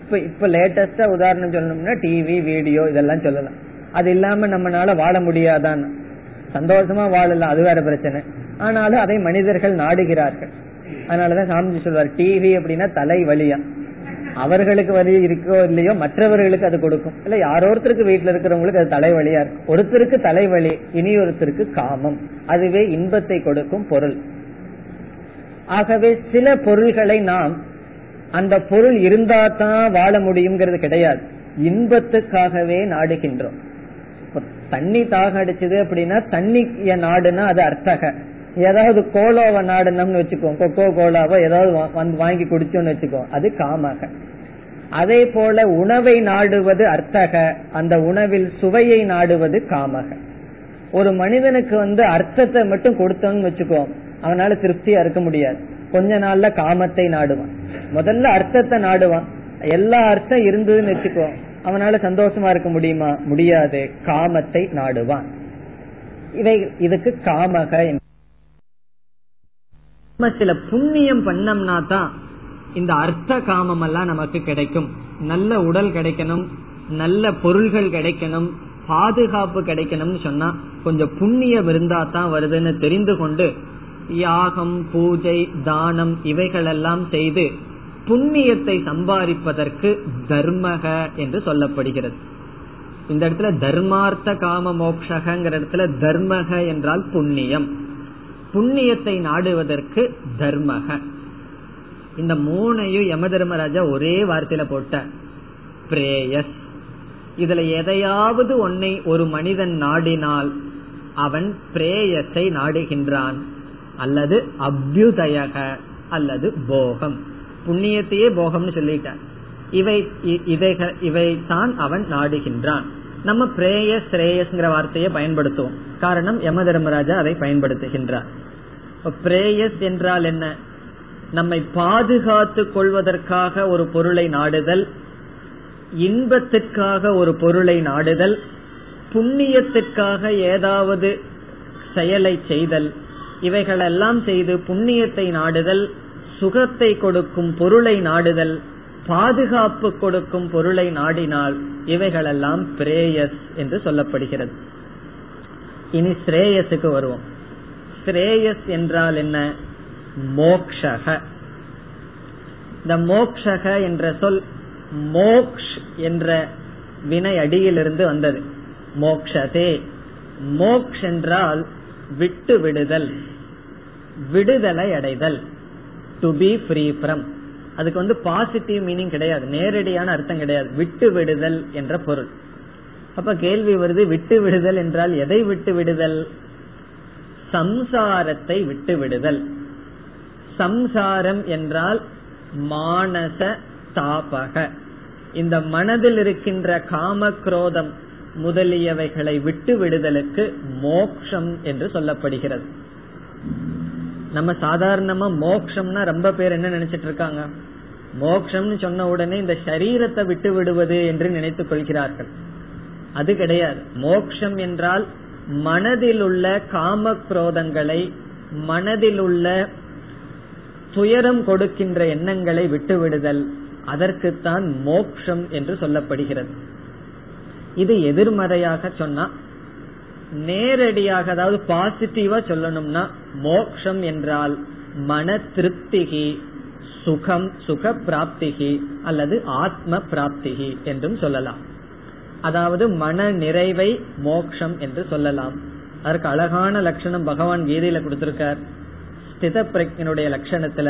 இப்ப இப்ப லேட்டஸ்டா உதாரணம் சொல்லணும்னா டிவி வீடியோ இதெல்லாம் சொல்லலாம். அது இல்லாம நம்மளால வாழ முடியாதான். சந்தோஷமா வாழலாம் அது வேற பிரச்சனை. ஆனாலும் அதை மனிதர்கள் நாடுகிறார்கள். அதனாலதான் சாமிஜி சொல்வார் டிவி அப்படின்னா தலை வழியா அவர்களுக்கு வலி இருக்கோ இல்லையோ மற்றவர்களுக்கு அது கொடுக்கும். இல்ல யாரோ ஒருத்தருக்கு வீட்டுல இருக்கிறவங்களுக்கு அது தலைவலியா இருக்கும். ஒருத்தருக்கு தலைவலி இனி ஒருத்தருக்கு காமம். அதுவே இன்பத்தை கொடுக்கும் பொருள். ஆகவே சில பொருள்களை நாம் அந்த பொருள் இருந்தா தான் வாழ முடியுங்கிறது கிடையாது. இன்பத்துக்காகவே நாடுகின்றோம். தண்ணி தாக அடிச்சது அப்படின்னா தண்ணி நாடுனா அது அர்த்தக. ஏதாவது கோலாவை நாடுனோம்னு வச்சுக்கோ கொக்கோ கோலாவோ ஏதாவது வந்து வாங்கி குடிச்சோம்னு வச்சுக்கோ அது காமாக. அதே போல உணவை நாடுவது அர்த்தக அந்த உணவில் சுவையை நாடுவது காமக. ஒரு மனிதனுக்கு வந்து அர்த்தத்தை மட்டும் கொடுத்தோம்னு வச்சுக்கோ அவனால திருப்தியா இருக்க முடியாது. கொஞ்ச நாள்ல காமத்தை நாடுவான். முதல்ல அர்த்தத்தை நாடுவான். எல்லா அர்த்தம் இருந்ததுன்னு வச்சுக்கோ அவனால சந்தோஷமா இருக்க முடியுமா? முடியாது. காமத்தை நாடுவான். இவை இதுக்கு காமக சில புண்ணியம் பண்ணோம்னா தான் இந்த அர்த்த காமம் எல்லாம் நமக்கு கிடைக்கும். நல்ல உடல் கிடைக்கணும் நல்ல பொருள்கள் கிடைக்கணும் பாதுகாப்பு கிடைக்கணும்னு சொன்னா கொஞ்சம் புண்ணியம் இருந்தா தான் வருதுன்னு தெரிந்து கொண்டு யாகம் பூஜை தானம் இவைகளெல்லாம் செய்து புண்ணியத்தை சம்பாதிப்பதற்கு தர்மக என்று சொல்லப்படுகிறது. இந்த இடத்துல தர்மார்த்த காம மோக்ஷகங்கிற இடத்துல தர்மக என்றால் புண்ணியம். புண்ணியத்தை நாடுவதற்கு தர்மக. இந்த மூணையும் யம தர்மராஜா ஒரே வார்த்தையில போட்ட பிரேயஸ். இதுல எதையாவது ஒன்னை ஒரு மனிதன் நாடினால் அவன் பிரேயத்தை நாடுகின்றான். அல்லது அபியுதயக அல்லது போகம். புண்ணியத்தையே போகம்னு சொல்லிட்டான் இவை இவை தான் அவன் நாடுகின்றான். நம்ம பிரேய ஸ்ரேயஸ்ங்கிற வார்த்தையை பயன்படுத்துவோம். காரணம் யம தர்மராஜா அதை பயன்படுத்துகின்றார். பிரேயஸ் என்றால் என்ன? நம்மை பாதுகாத்து கொள்வதற்காக ஒரு பொருளை நாடுதல் இன்பத்திற்காக ஒரு பொருளை நாடுதல் புண்ணியத்திற்காக ஏதாவது செயலை செய்தல் இவைகளெல்லாம் செய்து புண்ணியத்தை நாடுதல் சுகத்தை கொடுக்கும் பொருளை நாடுதல் பாதுகாப்பு கொடுக்கும் பொருளை நாடினால் இவைகளெல்லாம் பிரேயஸ் என்று சொல்லப்படுகிறது. இனி ஸ்ரேயஸுக்கு வருவோம். ஸ்ரேயஸ் என்றால் என்ன? மோக்ஷக. இந்த மோக்ஷக என்ற சொல் மோக்ஷ் என்ற வினை அடியிலிருந்து வந்தது. மோக்ஷதே. மோக்ஷ் என்றால் விட்டு விடுதல் விடுதலை அடைதல் டு பி ஃப்ரீ ஃப்ரம் அதுக்கு வந்து பாசிட்டிவ் மீனிங் கிடையாது நேரடியான அர்த்தம் கிடையாது. விட்டு விடுதல் என்ற பொருள். அப்ப கேள்வி வருது விட்டு விடுதல் என்றால் எதை விட்டு விடுதல்? சம்சாரத்தை விட்டு விடுதல். சம்சாரம் என்றால் மானச தாபக. இந்த மனதில் இருக்கின்ற காம குரோதம் முதலியவைகளை விட்டு விடுதலுக்கு மோக்ஷம் என்று சொல்லப்படுகிறது. நம்ம சாதாரணமா மோக்ஷம்னா ரொம்ப பேர் என்ன நினைச்சிட்டு இருக்காங்க? மோக்ஷம்னு சொன்ன உடனே இந்த சரீரத்தை விட்டு விடுவது என்று நினைத்துக் கொள்கிறார்கள். அது கிடையாது. மோக்ஷம் என்றால் மனதில் உள்ள காம குரோதங்களை மனதில் உள்ள துயரம் கொடுக்கின்ற எண்ணங்களை விட்டுவிடுதல் அதற்குத்தான் மோக்ஷம் என்று சொல்லப்படுகிறது. இது எதிர்மறையாக சொன்னா நேரடியாக அதாவது பாசிட்டிவா சொல்லணும்னா மோக்ஷம் என்றால் மன திருப்திகி சுகம் சுக பிராப்திகி அல்லது ஆத்ம பிராப்திகி என்றும் சொல்லலாம். அதாவது மன நிறைவை மோக்ஷம் என்று சொல்லலாம். அதற்கு அழகான லட்சணம் பகவான் கீதையில கொடுத்திருக்கார். ஸ்தித பிரஜனுடைய லட்சணத்துல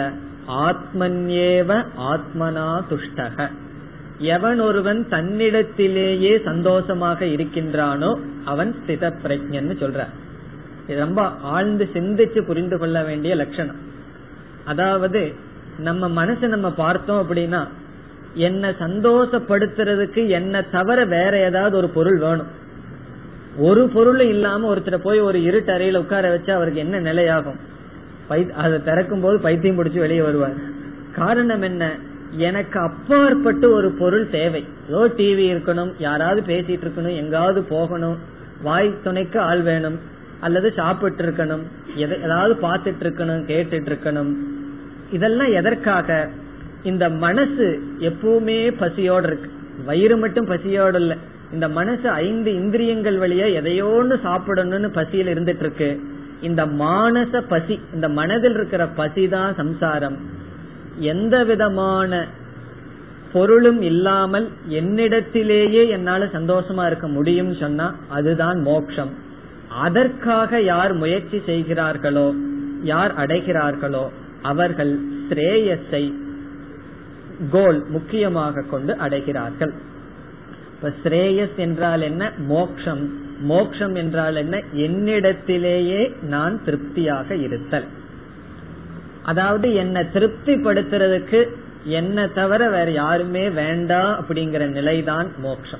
ஆத்மன்யேவ ஆத்மனா துஷ்டக. எவன் ஒருவன் தன்னிடத்திலேயே சந்தோஷமாக இருக்கின்றானோ அவன் ஸ்தித பிரஜன்னு சொல்ற. இது ரொம்ப ஆழ்ந்து சிந்திச்சு புரிந்து கொள்ள வேண்டிய லட்சணம். அதாவது நம்ம மனசை நம்ம பார்த்தோம் அப்படின்னா என்ன சந்தோஷப்படுத்துறதுக்கு என்ன தவிர வேற ஏதாவது ஒரு பொருள் வேணும். ஒரு பொருள் இல்லாம ஒருத்தர் போய் ஒரு இருட்டறையில உட்கார வச்சா அவருக்கு என்ன நிலையாகும்? அதை திறக்கும் போது பைத்தியம் பிடிச்சு வெளியே வருவார். காரணம் என்ன? எனக்கு அப்பாற்பட்டு ஒரு பொருள் தேவை. ஏதோ டிவி இருக்கணும் யாராவது பேசிட்டு இருக்கணும் எங்காவது போகணும் வாய் துணைக்கு ஆள் வேணும் அல்லது சாப்பிட்டு இருக்கணும் ஏதாவது பார்த்துட்டு இருக்கணும் கேட்டுட்டு இருக்கணும். இதெல்லாம் எதற்காக? இந்த மனசு எப்பவுமே பசியோடு இருக்கு. வயிறு மட்டும் பசியோடு இல்லை. இந்த மனசு ஐந்து இந்திரியங்கள் வழியா எதையோன்னு சாப்பிடணும்னு பசியில் இருந்துட்டு இருக்கு. இந்த மானச பசி இந்த மனதில் இருக்கிற பசி தான் சம்சாரம். எந்த விதமான பொருளும் இல்லாமல் என்னிடத்திலேயே என்னால சந்தோஷமா இருக்க முடியும் சொன்னா அதுதான் மோட்சம் அதற்காக யார் முயற்சி செய்கிறார்களோ யார் அடைகிறார்களோ அவர்கள் ஸ்ரேயஸை கோல் முக்கியமாக கொண்டு அடைகிறார்கள். இப்ப ஸ்ரேயஸ் என்றால் என்ன? மோக்ஷம். மோக்ஷம் என்றால் என்ன? என்னிடத்திலேயே நான் திருப்தியாக இருத்தல். அதாவது என்னை திருப்திப்படுத்துறதுக்கு என்ன தவிர வேற யாருமே வேண்டாம் அப்படிங்கிற நிலைதான் மோட்சம்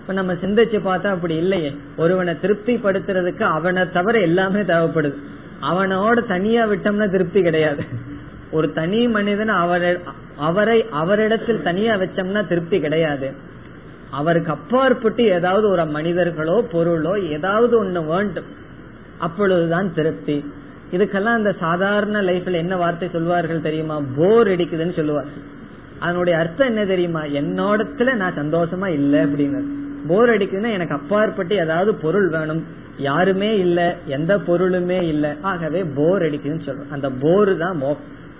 இப்ப நம்ம சிந்திச்சு பார்த்தா அப்படி இல்லையே. ஒருவனை திருப்தி படுத்துறதுக்கு அவனை தவிர எல்லாமே தேவைப்படுது. அவனோட தனியா விட்டோம்னா திருப்தி கிடையாது. ஒரு தனி மனிதன் அவரை அவரை அவரிடத்தில் தனியா வச்சோம்னா திருப்தி கிடையாது. அவருக்கு அப்பாற்பட்டு ஏதாவது ஒரு மனிதர்களோ பொருளோ ஏதாவது ஒண்ணு வேண்டும். அப்பொழுதுதான் திருப்தி. இதுக்கெல்லாம் அந்த சாதாரண லைஃப்ல என்ன வார்த்தை சொல்வார்கள் தெரியுமா? போர் அடிக்குதுன்னு சொல்லுவார்கள் அதனுடைய அர்த்தம் என்ன தெரியுமா? என்னோடத்துல நான் சந்தோஷமா இல்லை அப்படிங்கிறது. போர் அடிக்குதுன்னா எனக்கு அப்பாற்பட்டு ஏதாவது பொருள் வேணும். யாருமே இல்ல எந்த பொருளுமே இல்ல. ஆகவே போர் அடிக்குதுன்னு சொல்றோம் அந்த போர் தான்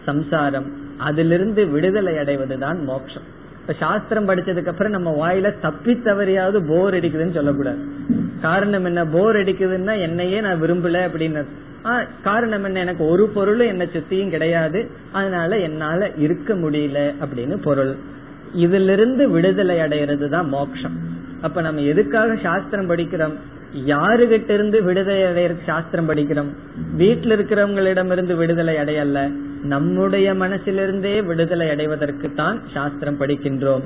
சம்சாரம். அதிலிருந்து விடுதலை அடைவதுதான் மோட்சம் இப்ப சாஸ்திரம் படிச்சதுக்கு அப்புறம் நம்ம வாயில தப்பி தவறியாவது போர் அடிக்குதுன்னு சொல்லக்கூடாது. காரணம் என்ன? போர் அடிக்குதுன்னா என்னையே நான் விரும்பல அப்படின்னு காரணம் என்ன? எனக்கு ஒரு பொருளும் என்ன சுத்தியும் கிடையாது. அதனால என்னால இருக்க முடியல அப்படின்னு பொருள். இதிலிருந்து விடுதலை அடையிறது தான் மோட்சம் அப்ப நம்ம எதுக்காக சாஸ்திரம் படிக்கிறோம்? யாருகிட்ட இருந்து விடுதலை அடைய சாஸ்திரம் படிக்கிறோம்? வீட்டில் இருக்கிறவங்களிடமிருந்து விடுதலை அடையல்ல. நம்முடைய மனசிலிருந்தே விடுதலை அடைவதற்கு தான் சாஸ்திரம் படிக்கின்றோம்.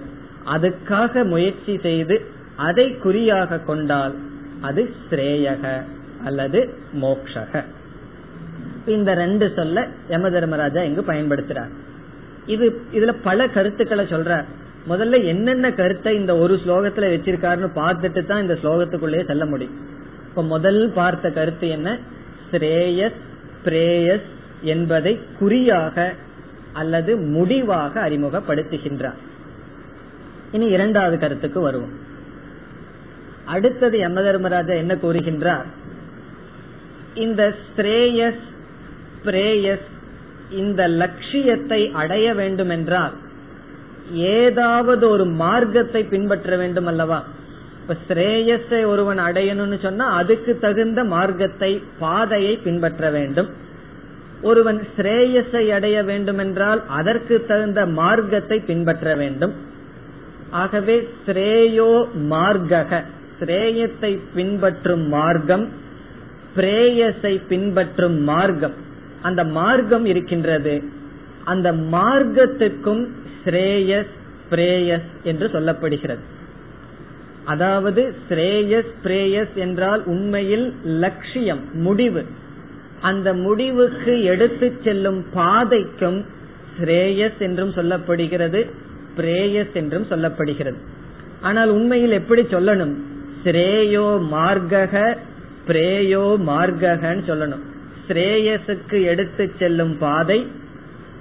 அதுக்காக முயற்சி செய்து அதை குறியாக கொண்டால் அது ஸ்ரேயக அல்லது மோக்ஷக. இந்த ரெண்டு சொல்ல யம தர்மராஜா இங்கு பயன்படுத்துறார். இது இதுல பல கருத்துக்களை சொல்றார். முதல்ல என்னென்ன கருத்தை இந்த ஒரு ஸ்லோகத்துல வச்சிருக்காருன்னு பார்த்துட்டு தான் இந்த ஸ்லோகத்துக்குள்ளேயே செல்ல முடியும். இப்ப முதல் பார்த்த கருத்து என்ன? ஸ்ரேயஸ் பிரேயஸ் என்பதை குறியாக அல்லது முடிவாக அறிமுகப்படுத்துகின்றார். இனி இரண்டாவது கருத்துக்கு வருவோம். அடுத்தது யம தர்மராஜா என்ன கூறுகின்றார்? இந்த ஸ்ரேயஸ் பிரேயஸ் இந்த லட்சியத்தை அடைய வேண்டும் என்றால் ஏதாவது ஒரு மார்க்கத்தை பின்பற்ற வேண்டும் அல்லவா? இப்ப ஸ்ரேயஸை ஒருவன் அடையணும்னு சொன்னா அதுக்கு தகுந்த மார்க்கத்தை பாதையை பின்பற்ற வேண்டும். ஒருவன் ஸ்ரேயஸை அடைய வேண்டும் என்றால் அதற்கு தகுந்த மார்க்கத்தை பின்பற்ற வேண்டும். ஆகவே ஸ்ரேயோ மார்க்கக ஸ்ரேயத்தை பின்பற்றும் மார்க்கம் பிரேயஸை பின்பற்றும் மார்க்கம். அந்த மார்க்கம் இருக்கின்றது. அந்த மார்க்கத்திற்கும் ஸ்ரேயஸ் பிரேயஸ் என்று சொல்லப்படுகிறது. அதாவது ஸ்ரேயஸ் பிரேயஸ் என்றால் உண்மையில் லட்சியம் முடிவு. அந்த முடிவுக்கு எடுத்து செல்லும் பாதைக்கும் ஸ்ரேயஸ் என்றும் சொல்லப்படுகிறது பிரேயஸ் என்றும் சொல்லப்படுகிறது. ஆனால் உண்மையில் எப்படி சொல்லணும்? ஸ்ரேயோ மார்க்கக பிரேயோ மார்க்ககன்னு சொல்லணும். ஸ்ரேயஸுக்கு எடுத்து செல்லும் பாதை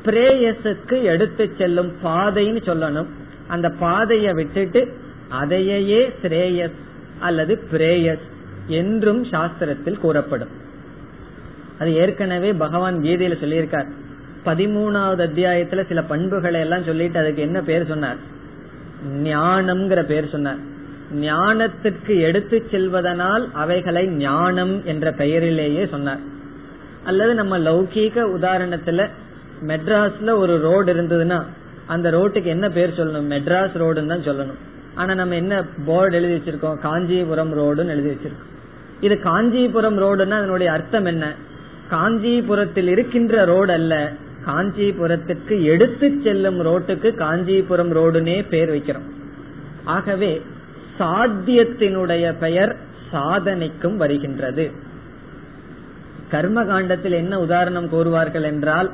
பிரேயஸுக்கு எடுத்து செல்லும் பாதைன்னு சொல்லணும். அந்த பாதையை விட்டுட்டு அதையே ஸ்ரேயஸ் அல்லது பிரேயஸ் என்றும் சாஸ்திரத்தில் கூறப்படும். அது ஏற்கனவே பகவான் கீதையில சொல்லியிருக்கார். பதிமூணாவது அத்தியாயத்துல சில பண்புகளை எல்லாம் சொல்லிட்டு அதுக்கு என்ன பேர் சொன்னார்? ஞானம்ங்கிற பேர் சொன்னார். ஞானத்துக்கு எடுத்து செல்வதனால் அவைகளை ஞானம் என்ற பெயரிலேயே சொன்னார். அல்லது நம்ம லௌகீக உதாரணத்துல மெட்ராஸ்ல ஒரு ரோடு இருந்ததுன்னா அந்த ரோட்டுக்கு என்ன பேர் சொல்லணும்? மெட்ராஸ் ரோடுன்னு தான் சொல்லணும். ஆனா நம்ம என்ன போர்டு எழுதி வச்சிருக்கோம்? காஞ்சிபுரம் ரோடுன்னு எழுதி வச்சிருக்கோம். இது காஞ்சிபுரம் ரோடுன்னா அதனுடைய அர்த்தம் என்ன? காஞ்சிபுரத்தில் இருக்கின்ற ரோடு அல்ல. காஞ்சிபுரத்துக்கு எடுத்து செல்லும் ரோட்டுக்கு காஞ்சிபுரம் ரோடுனே பேர் வைக்கிறோம். ஆகவே சாத்தியத்தினுடைய பெயர் சாதனைக்கும் வருகின்றது. கர்ம காண்டத்தில் என்ன உதாரணம் கூறுவார்கள் என்றால்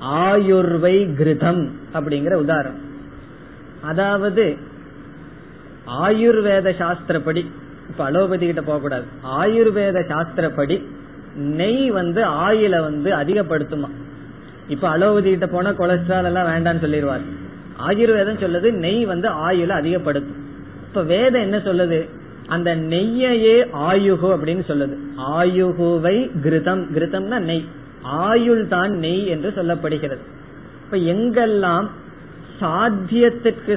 ஆயுர்வை கிருதம் அப்படிங்கிற உதாரணம். அதாவது ஆயுர்வேத சாஸ்திரப்படி இப்ப அலோபதி கிட்ட போக கூடாது. ஆயுர்வேத சாஸ்திரப்படி நெய் வந்து ஆயில வந்து அதிகப்படுத்துமா? இப்ப அலோபதி கிட்ட போனா கொலஸ்ட்ரால் எல்லாம் வேண்டாம்னு சொல்லிடுவார். ஆயுர்வேதம் சொல்லுது நெய் வந்து ஆயுல அதிகப்படுத்தும். இப்ப வேதம் என்ன சொல்லுது? அந்த நெய்யையே ஆயுகு அப்படின்னு சொல்லுது. ஆயுகுவை கிருதம். கிருதம்னா நெய். ஆயுள் தான் நெய் என்று சொல்லப்படுகிறது. இப்ப எங்கெல்லாம் சாத்தியத்திற்கு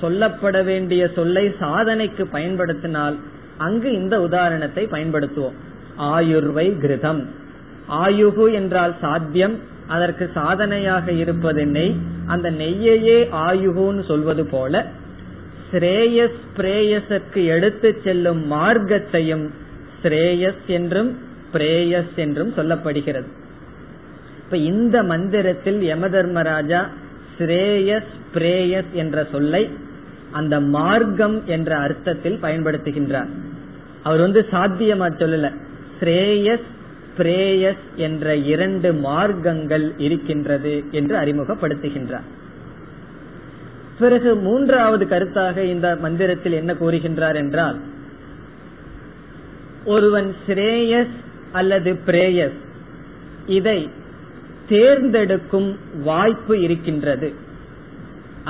சொல்லப்பட வேண்டிய சொல்லை சாதனைக்கு பயன்படுத்தினால் அங்கு இந்த உதாரணத்தை பயன்படுத்துவோம். ஆயுர்வை கிருதம். ஆயுகு என்றால் சாத்தியம் அதற்கு சாதனையாக இருப்பது நெய். அந்த நெய்யையே ஆயுகுன்னு சொல்வது போல ஸ்ரேயஸ் பிரேயஸற்கு எடுத்து செல்லும் மார்க்கத்தையும் ஸ்ரேயஸ் என்றும் பிரேயஸ் என்றும் சொல்லப்படுகிறது. இப்ப இந்த மந்திரத்தில் யம தர்மராஜா ஸ்ரேயஸ் பிரேயஸ் என்ற சொல்லை அந்த மார்க்கம் என்ற அர்த்தத்தில் பயன்படுத்துகின்றார். அவர் வந்து சாத்தியமா சொல்லல. ஸ்ரேயஸ் பிரேயஸ் என்ற இரண்டு மார்க்கங்கள் இருக்கின்றது என்று அறிமுகப்படுத்துகின்றார். பிறகு மூன்றாவது கருத்தாக இந்த மந்திரத்தில் என்ன கூறுகின்றார் என்றால் ஒருவன் ஸ்ரேயஸ் அல்லது பிரேயஸ் இதை தேர்ந்தெடுக்கும் வாய்ப்பு இருக்கின்றது.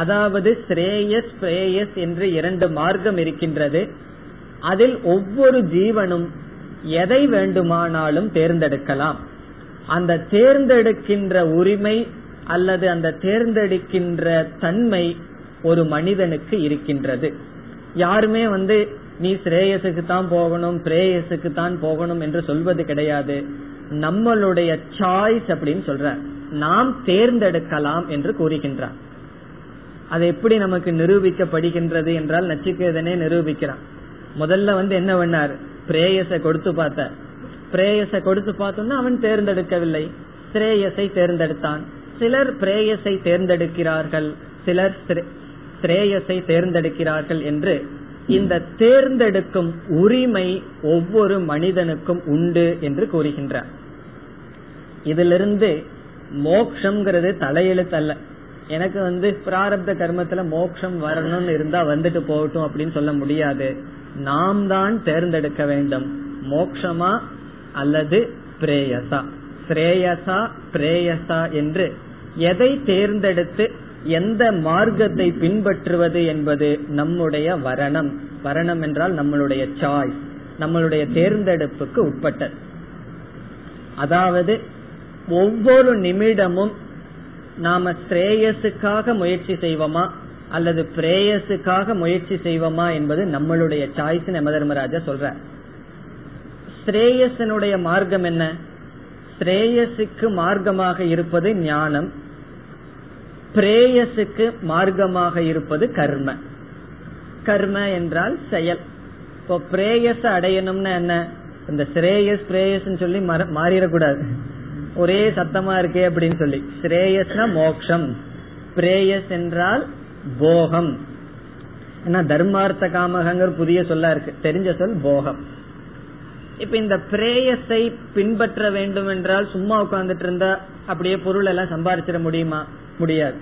அதாவது ஸ்ரேயஸ் பிரேயஸ் என்று இரண்டு மார்க்கம் இருக்கின்றது. அதில் ஒவ்வொரு ஜீவனும் எதை வேண்டுமானாலும் தேர்ந்தெடுக்கலாம். அந்த தேர்ந்தெடுக்கின்ற உரிமை அல்லது அந்த தேர்ந்தெடுக்கின்ற தன்மை ஒரு மனிதனுக்கு இருக்கின்றது. யாருமே வந்து நீ ஸ்ரேயஸுக்கு தான் போகணும் பிரேயஸுக்கு தான் போகணும் என்று சொல்வது கிடையாது. நம்மளுடைய சாய்ஸ் அப்படின்னு சொல்ற. நாம் தேர்ந்தெடுக்கலாம் என்று கூறுகின்றார். அது எப்படி நமக்கு நிரூபிக்கப்படுகின்றது என்றால் நச்சுக்கேதனே நிரூபிக்கிறான். முதல்ல வந்து என்ன பண்ணார்? பிரேயஸ கொடுத்து பார்த்த பிரேயஸ கொடுத்து பார்த்தோம்னா அவன் தேர்ந்தெடுக்கவில்லை. ஸ்ரேயஸை தேர்ந்தெடுத்தான். சிலர் பிரேயஸை தேர்ந்தெடுக்கிறார்கள். சிலர் ஸ்ரேயஸை தேர்ந்தெடுக்கிறார்கள் என்று இந்த தேர்ந்தெடுக்கும் உரிமை ஒவ்வொரு மனிதனுக்கும் உண்டு என்று கூறுகின்றார். இதிலிருந்து மோக்ஷங்கிறது தலையெழுத்தல்ல. எனக்கு வந்து பிராரப்த கர்மத்துல மோக்ஷம் வரணும்னு இருந்தா வந்துட்டு போகட்டும் அப்படின்னு சொல்ல முடியாது. நாம் தான் தேர்ந்தெடுக்க வேண்டும். மோக்ஷமா அல்லது பிரேயசா? ஸ்ரேயசா பிரேயசா என்று எதை தேர்ந்தெடுத்து எந்த மார்க்கத்தை பின்பற்றுவது என்பது நம்முடைய வரணம். வரணம் என்றால் நம்மளுடைய சாய்ஸ் நம்மளுடைய தேர்ந்தெடுப்புக்கு உட்பட்டது. அதாவது ஒவ்வொரு நிமிடமும் நாம ஸ்ரேயஸுக்காக முயற்சி செய்வோமா அல்லது பிரேயஸுக்காக முயற்சி செய்வோமா என்பது நம்மளுடைய சாய்ஸ் நம தர்மராஜா சொல்ற ஸ்ரேயசனுடைய மார்க்கம் என்ன? ஸ்ரேயஸுக்கு மார்க்கமாக இருப்பது ஞானம் பிரேயஸுக்கு மார்க்கமாக இருப்பது கர்ம. கர்ம என்றால் செயல். இப்போ பிரேயஸ் அடையணும்னா என்ன? இந்த ஸ்ரேயஸ் பிரேயஸ் சொல்லி மாறிடக்கூடாது. ஒரே சத்தமா இருக்கே அப்படின்னு சொல்லி. ஸ்ரேயஸ்னா மோக்ஷம். பிரேயஸ் என்றால் போகம். ஏன்னா தர்மார்த்த காமகங்கிற புதிய சொல்லா இருக்கு. தெரிஞ்ச சொல் போகம். இப்ப இந்த பிரேயஸை பின்பற்ற வேண்டும் என்றால் சும்மா உட்கார்ந்துட்டு இருந்தா அப்படியே பொருள் எல்லாம் சம்பாரிச்சிட முடியுமா? முடியாது.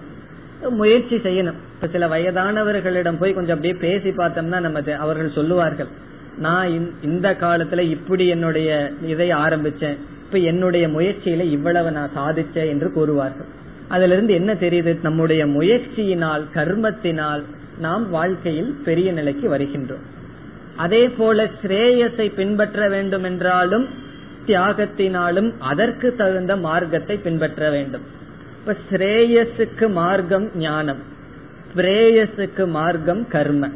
முயற்சி செய்யணும். இப்ப சில வயதானவர்களிடம் போய் கொஞ்சம் அப்படியே பேசி பார்த்தோம்னா நம்ம அவர்கள் சொல்லுவார்கள் நான் இந்த காலத்துல இப்படி என்னுடைய இதை ஆரம்பிச்சேன். இப்ப என்னுடைய முயற்சியில இவ்வளவு நான் சாதிச்சேன் என்று கூறுவார்கள். அதுல இருந்து என்ன தெரியுது? நம்முடைய முயற்சியினால் கர்மத்தினால் நாம் வாழ்க்கையில் பெரிய நிலைக்கு வருகின்றோம். அதே போல ஸ்ரேயஸை பின்பற்ற வேண்டும் என்றாலும் தியாகத்தினாலும் அதற்கு தகுந்த மார்க்கத்தை பின்பற்ற வேண்டும். இப்ப ஸ்ரேயஸுக்கு மார்க்கம் ஞானம். பிரேயஸுக்கு மார்க்கம் கர்ம.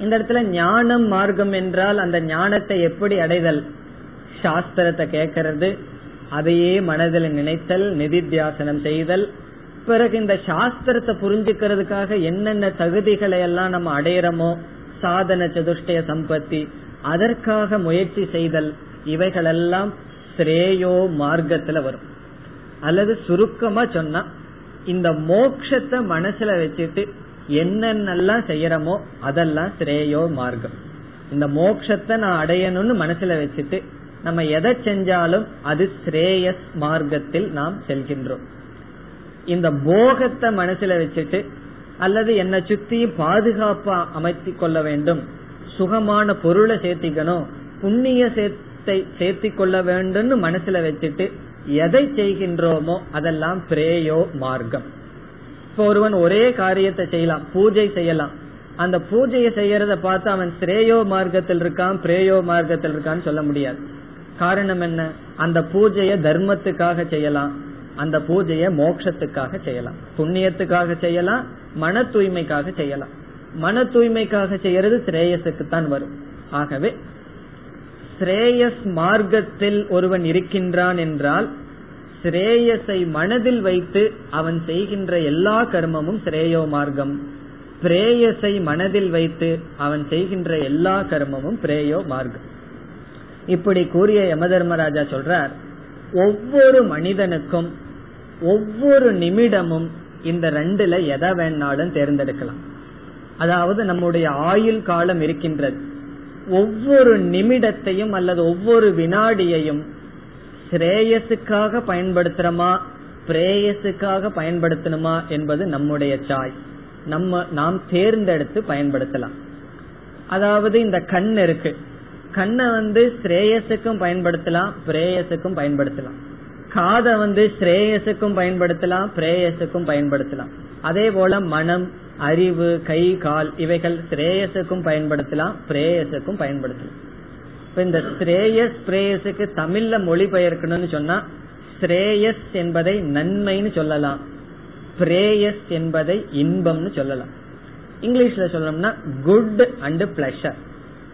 இந்த இடத்துல ஞானம் மார்க்கம் என்றால் அந்த ஞானத்தை எப்படி அடைதல்? சாஸ்திரத்தை கேட்கறது அதையே மனதில் நினைத்தல் நிதித்தியாசனம் செய்தல். பிறகு இந்த சாஸ்திரத்தை புரிஞ்சுக்கிறதுக்காக என்னென்ன தகுதிகளை எல்லாம் நம்ம அடையிறோமோ சாதன சதுஷ்டய சம்பத்தி அதற்காக முயற்சி செய்தல் இவைகளெல்லாம் ஸ்ரேயோ மார்க்கத்துல வரும். அல்லது சுருக்கமா சொன்னா இந்த மோக்ஷத்தை மனசுல வச்சுட்டு என்னென்னலாம் செய்யறமோ அதெல்லாம் ஸ்ரேயோ மார்க்கம். இந்த மோக்ஷத்தை நான் அடையணும்னு மனசுல வச்சுட்டு நம்ம எதை செஞ்சாலும் அது ஸ்ரேயஸ் மார்க்கத்தில் நாம் செல்கின்றோம். இந்த போகத்தை மனசுல வச்சுட்டு அல்லது என்னை சுத்தி பாதுகாப்பா அமைத்தி கொள்ள வேண்டும் சுகமான பொருளை சேர்த்திக்கணும் புண்ணிய சேர்த்தை சேர்த்தி கொள்ள வேண்டும் மனசுல வச்சுட்டு எதை செய்கின்றோமோ அதெல்லாம் பிரேயோ மார்க்கம். இப்போ ஒருவன் ஒரே காரியத்தை செய்யலாம் பூஜை செய்யலாம். அந்த பூஜையை செய்யறத பார்த்து அவன் ஸ்ரேயோ மார்க்கத்தில் இருக்கான் பிரேயோ மார்க்கத்தில் இருக்கான்னு சொல்ல முடியாது. காரணம் என்ன? அந்த பூஜைய தர்மத்துக்காக செய்யலாம் அந்த பூஜைய மோட்சத்துக்காக செய்யலாம். புண்ணியத்துக்காக செய்யலாம் மன தூய்மைக்காக செய்யலாம். மன தூய்மைக்காக செய்யறது ஸ்ரேயஸுக்கு தான் வரும். ஆகவே ஸ்ரேயஸ் மார்க்கத்தில் ஒருவன் இருக்கின்றான் என்றால் ஸ்ரேயஸை மனதில் வைத்து அவன் செய்கின்ற எல்லா கர்மமும் ஸ்ரேயோ மார்க்கம். பிரேயஸை மனதில் வைத்து அவன் செய்கின்ற எல்லா கர்மமும் பிரேயோ மார்க்கம். இப்படி கூறிய யமதர்மராஜா சொல்றார் ஒவ்வொரு மனிதனுக்கும் ஒவ்வொரு நிமிடமும் இந்த ரெண்டுல எதை வேணாலும் தேர்ந்தெடுக்கலாம். அதாவது நம்முடைய ஆயுள் காலம் இருக்கின்றது. ஒவ்வொரு நிமிடத்தையும் அல்லது ஒவ்வொரு வினாடியையும் ஸ்ரேயஸுக்காக பயன்படுத்துறோமா? பிரேயஸுக்காக பயன்படுத்தணுமா என்பது நம்முடைய சாய்ஸ் நம்ம நாம் தேர்ந்தெடுத்து பயன்படுத்தலாம். அதாவது இந்த கண் இருக்கு. கண்ணை வந்து ஸ்ரேயஸுக்கும் பயன்படுத்தலாம் பிரேயஸுக்கும் பயன்படுத்தலாம். காதை வந்து ஸ்ரேயஸுக்கும் பயன்படுத்தலாம் பிரேயஸுக்கும் பயன்படுத்தலாம். அதே போல மனம் அறிவு கை கால் இவைகள் ஸ்ரேயஸுக்கும் பயன்படுத்தலாம் பிரேயஸுக்கும் பயன்படுத்தலாம். இப்ப இந்த ஸ்ரேயஸ் பிரேயஸுக்கு தமிழ்ல மொழிபெயர்க்கணும்னு சொன்னா ஸ்ரேயஸ் என்பதை நன்மைன்னு சொல்லலாம். பிரேயஸ் என்பதை இன்பம்னு சொல்லலாம். இங்கிலீஷ்ல சொல்லணும்னா குட் அண்ட் பிளஷர்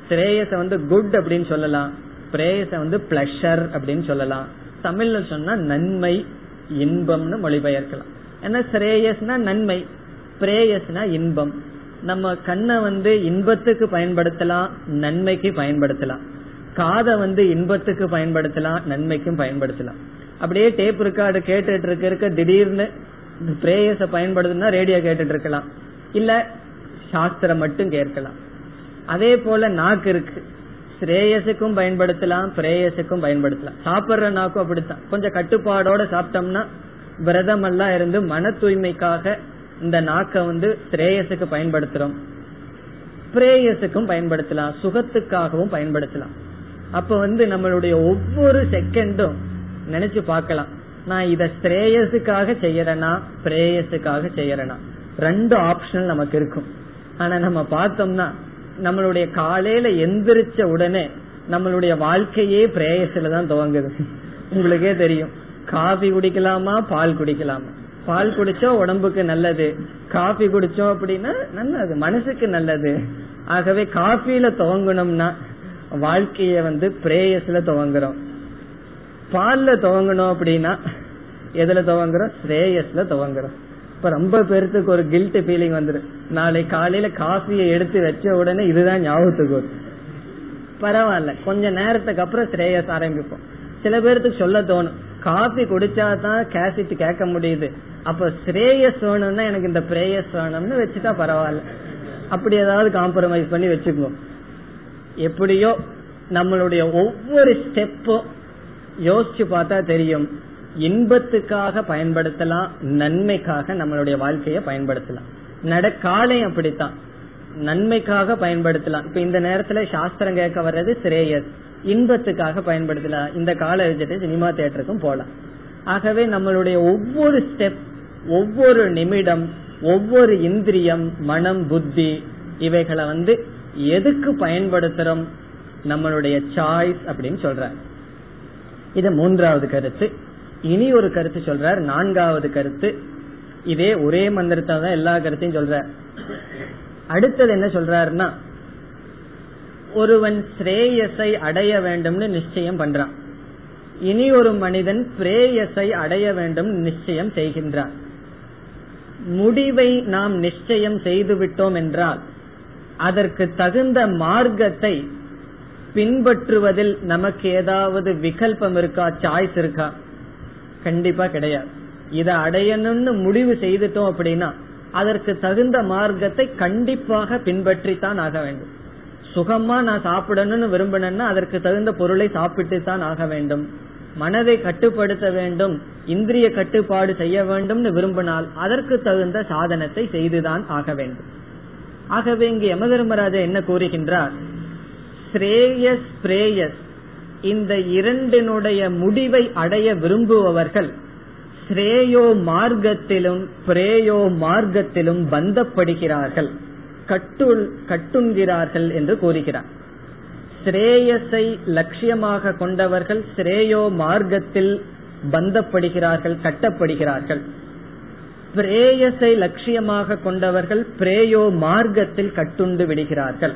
ஸ்ரேயஸ வந்து குட் அப்படின்னு சொல்லலாம் பிரேயஸ வந்து பிளஷர் அப்படின்னு சொல்லலாம். தமிழ்ல சொன்னா நன்மை இன்பம்னு மொழிபெயர்க்கலாம். ஏன்னா ஸ்ரேயஸ்னா நன்மை? பிரேயஸ்னா இன்பம். நம்ம கண்ணை வந்து இன்பத்துக்கு பயன்படுத்தலாம் நன்மைக்கு பயன்படுத்தலாம். காதை வந்து இன்பத்துக்கு பயன்படுத்தலாம் நன்மைக்கும் பயன்படுத்தலாம். அப்படியே டேப் ரெக்கார்டு கேட்டுட்டு இருக்க இருக்க திடீர்னு பிரேயஸ பயன்படுதுன்னா ரேடியோ கேட்டுட்டு இருக்கலாம். இல்ல சாஸ்திரம் மட்டும் கேட்கலாம். அதே போல நாக்கு இருக்கு. ஸ்ரேயஸுக்கும் பயன்படுத்தலாம் பிரேயஸுக்கும் பயன்படுத்தலாம். சாப்பிடுற நாக்கும் அப்படித்தான். கொஞ்சம் கட்டுப்பாடோட சாப்பிட்டோம்னா விரதம் எல்லாம் இருந்து மன தூய்மைக்காக இந்த நாக்க வந்து ஸ்ரேயஸுக்கு பயன்படுத்துறோம். பிரேயஸுக்கும் பயன்படுத்தலாம். சுகத்துக்காகவும் பயன்படுத்தலாம். அப்ப வந்து நம்மளுடைய ஒவ்வொரு செகண்டும் நினைச்சு பார்க்கலாம். நான் இத ஸ்ரேயஸுக்காக செய்யறேனா? பிரேயஸுக்காக செய்யறேனா? ரெண்டு ஆப்ஷன் நமக்கு இருக்கும். ஆனா நம்ம பார்த்தோம்னா நம்மளுடைய காலையில எந்திரிச்ச உடனே நம்மளுடைய வாழ்க்கையே பிரேயஸ்ல தான் துவங்குது. உங்களுக்கே தெரியும். காபி குடிக்கலாமா? பால் குடிக்கலாமா? பால் குடிச்சா உடம்புக்கு நல்லது. காஃபி குடிச்சோம் அப்படின்னா நல்லது மனசுக்கு நல்லது. ஆகவே காபியில துவங்கணும்னா வாழ்க்கைய வந்து பிரேயஸ்ல துவங்குறோம். பால்ல துவங்கணும் அப்படின்னா எதுல துவங்குறோம்? ஸ்ரேயஸ்ல துவங்குறோம். இப்ப ரொம்ப பேர்த்துக்கு ஒரு கில்ட் ஃபீலிங் வந்துடும் நாளை காலையில காஃபியை எடுத்து வச்ச உடனே இதுதான் ஞாபகத்துக்கு வரும். பரவாயில்ல கொஞ்ச நேரத்துக்கு அப்புறம் ஸ்ரேயஸ் ஆரம்பிப்போம். சில பேர்த்துக்கு சொல்ல தோணும் காஃபி குடிச்சா தான் கேசிட் கேட்க முடியுது. அப்ப ஸ்ரேயஸ் வேணும்னா எனக்கு இந்த பிரேயஸ் வேணும்னு வச்சுட்டா பரவாயில்ல. அப்படி ஏதாவது காம்ப்ரமைஸ் பண்ணி வச்சுக்குவோம் எப்படியோ நம்மளுடைய ஒவ்வொரு ஸ்டெப்பும் யோசிச்சு பார்த்தா தெரியும். இன்பத்துக்காக பயன்படுத்தலாம் நன்மைக்காக நம்மளுடைய வாழ்க்கையை பயன்படுத்தலாம். நட காலை அப்படித்தான். நன்மைக்காக பயன்படுத்தலாம். இப்ப இந்த நேரத்துல சாஸ்திரம் கேட்க வர்றது சிரேயஸ் இன்பத்துக்காக பயன்படுத்தலாம். இந்த கால வச்சுட்டு சினிமா தேட்டருக்கும் போகலாம் ஆகவே நம்மளுடைய ஒவ்வொரு ஸ்டெப் ஒவ்வொரு நிமிடம் ஒவ்வொரு இந்திரியம் மனம் புத்தி இவைகளை வந்து எதுக்கு பயன்படுத்துறோம்? நம்மளுடைய சாய்ஸ் அப்படின்னு சொல்றார். இது மூன்றாவது கருத்து. இனி ஒரு கருத்து சொல்றார். நான்காவது கருத்து. இதே ஒரே மந்திரத்தை தான் எல்லா கருத்தையும் சொல்ற அடுத்தது என்ன சொல்றாருன்னா ஒருவன் ஸ்ரேயஸை அடைய வேண்டும்னு நிச்சயம் பண்றான். இனி ஒரு மனிதன் பிரேயஸை அடைய வேண்டும் நிச்சயம் செய்கின்றான். முடிவை நாம் நிச்சயம் செய்து விட்டோம் என்றால் அதற்கு தகுந்த மார்க்கத்தை பின்பற்றுவதில் நமக்கு ஏதாவது விகல்பம் இருக்கா சாய்ஸ் இருக்கா? கண்டிப்பா கிடையாது. இதை அடையணும்னு முடிவு செய்துட்டோம் அப்படின்னா அதற்கு தகுந்த மார்க்கத்தை கண்டிப்பாக பின்பற்றித்தான் ஆக வேண்டும். சுகமா நான் சாப்பிடணும்னு விரும்பினேன்னா அதற்கு தகுந்த பொருளை சாப்பிட்டு தான் ஆக வேண்டும். மனதை கட்டுப்படுத்த வேண்டும். இந்திரிய கட்டுப்பாடு செய்ய வேண்டும்னு விரும்பினால் அதற்கு தகுந்த சாதனத்தை செய்துதான் ஆக வேண்டும். ஆகவே இங்கு யம தர்மராஜா என்ன கூறுகின்றார்? ஸ்ரேயஸ் பிரேயஸ். இந்த இரண்டினுடைய முடிவை அடைய விரும்புபவர்கள் ஸ்ரேயோ மார்க்கத்திலும் பிரேயோ மார்க்கத்திலும் பந்தப்படுகிறார்கள். கட்டுள் கட்டுண்கிறார்கள் என்று கூறுகிறார். ஸ்ரேயஸை லட்சியமாக கொண்டவர்கள் ஸ்ரேயோ மார்க்கத்தில் பந்தப்படுகிறார்கள் கட்டப்படுகிறார்கள். பிரேயஸை லட்சியமாக கொண்டவர்கள் பிரேயோ மார்க்கத்தில் கட்டுண்டு விடுகிறார்கள்.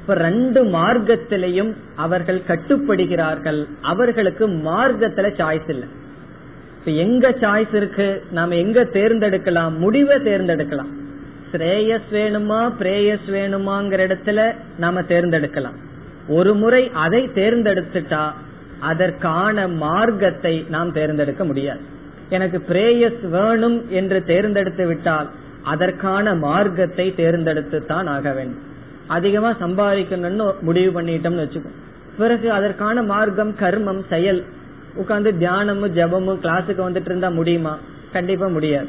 இப்ப ரெண்டு மார்க்கத்திலையும் அவர்கள் கட்டுப்படுகிறார்கள். அவர்களுக்கு மார்க்கத்துல சாய்ஸ் இல்லை. இப்ப எங்க சாய்ஸ் இருக்கு? நாம எங்க தேர்ந்தெடுக்கலாம்? முடிவை தேர்ந்தெடுக்கலாம். ஸ்ரேயஸ் வேணுமா பிரேயஸ் வேணுமாங்கிற இடத்துல நாம தேர்ந்தெடுக்கலாம். ஒரு முறை அதை தேர்ந்தெடுத்துட்டா அதற்கான மார்க்கத்தை நாம் தேர்ந்தெடுக்க முடியாது. எனக்கு பிரேயஸ் வேணும் என்று தேர்ந்தெடுத்து விட்டால் அதற்கான மார்க்கத்தை தேர்ந்தெடுத்து தான் ஆக வேண்டும். அதிகமா சம்பாதிக்கணும்னு முடிவு பண்ணிட்டோம்னு வச்சுக்கோ. பிறகு அதற்கான மார்க்கம் கர்மம் செயல் உட்கார்ந்து தியானமும் ஜபமும் கிளாஸுக்கு வந்துட்டு இருந்தா முடியுமா? கண்டிப்பா முடியாது.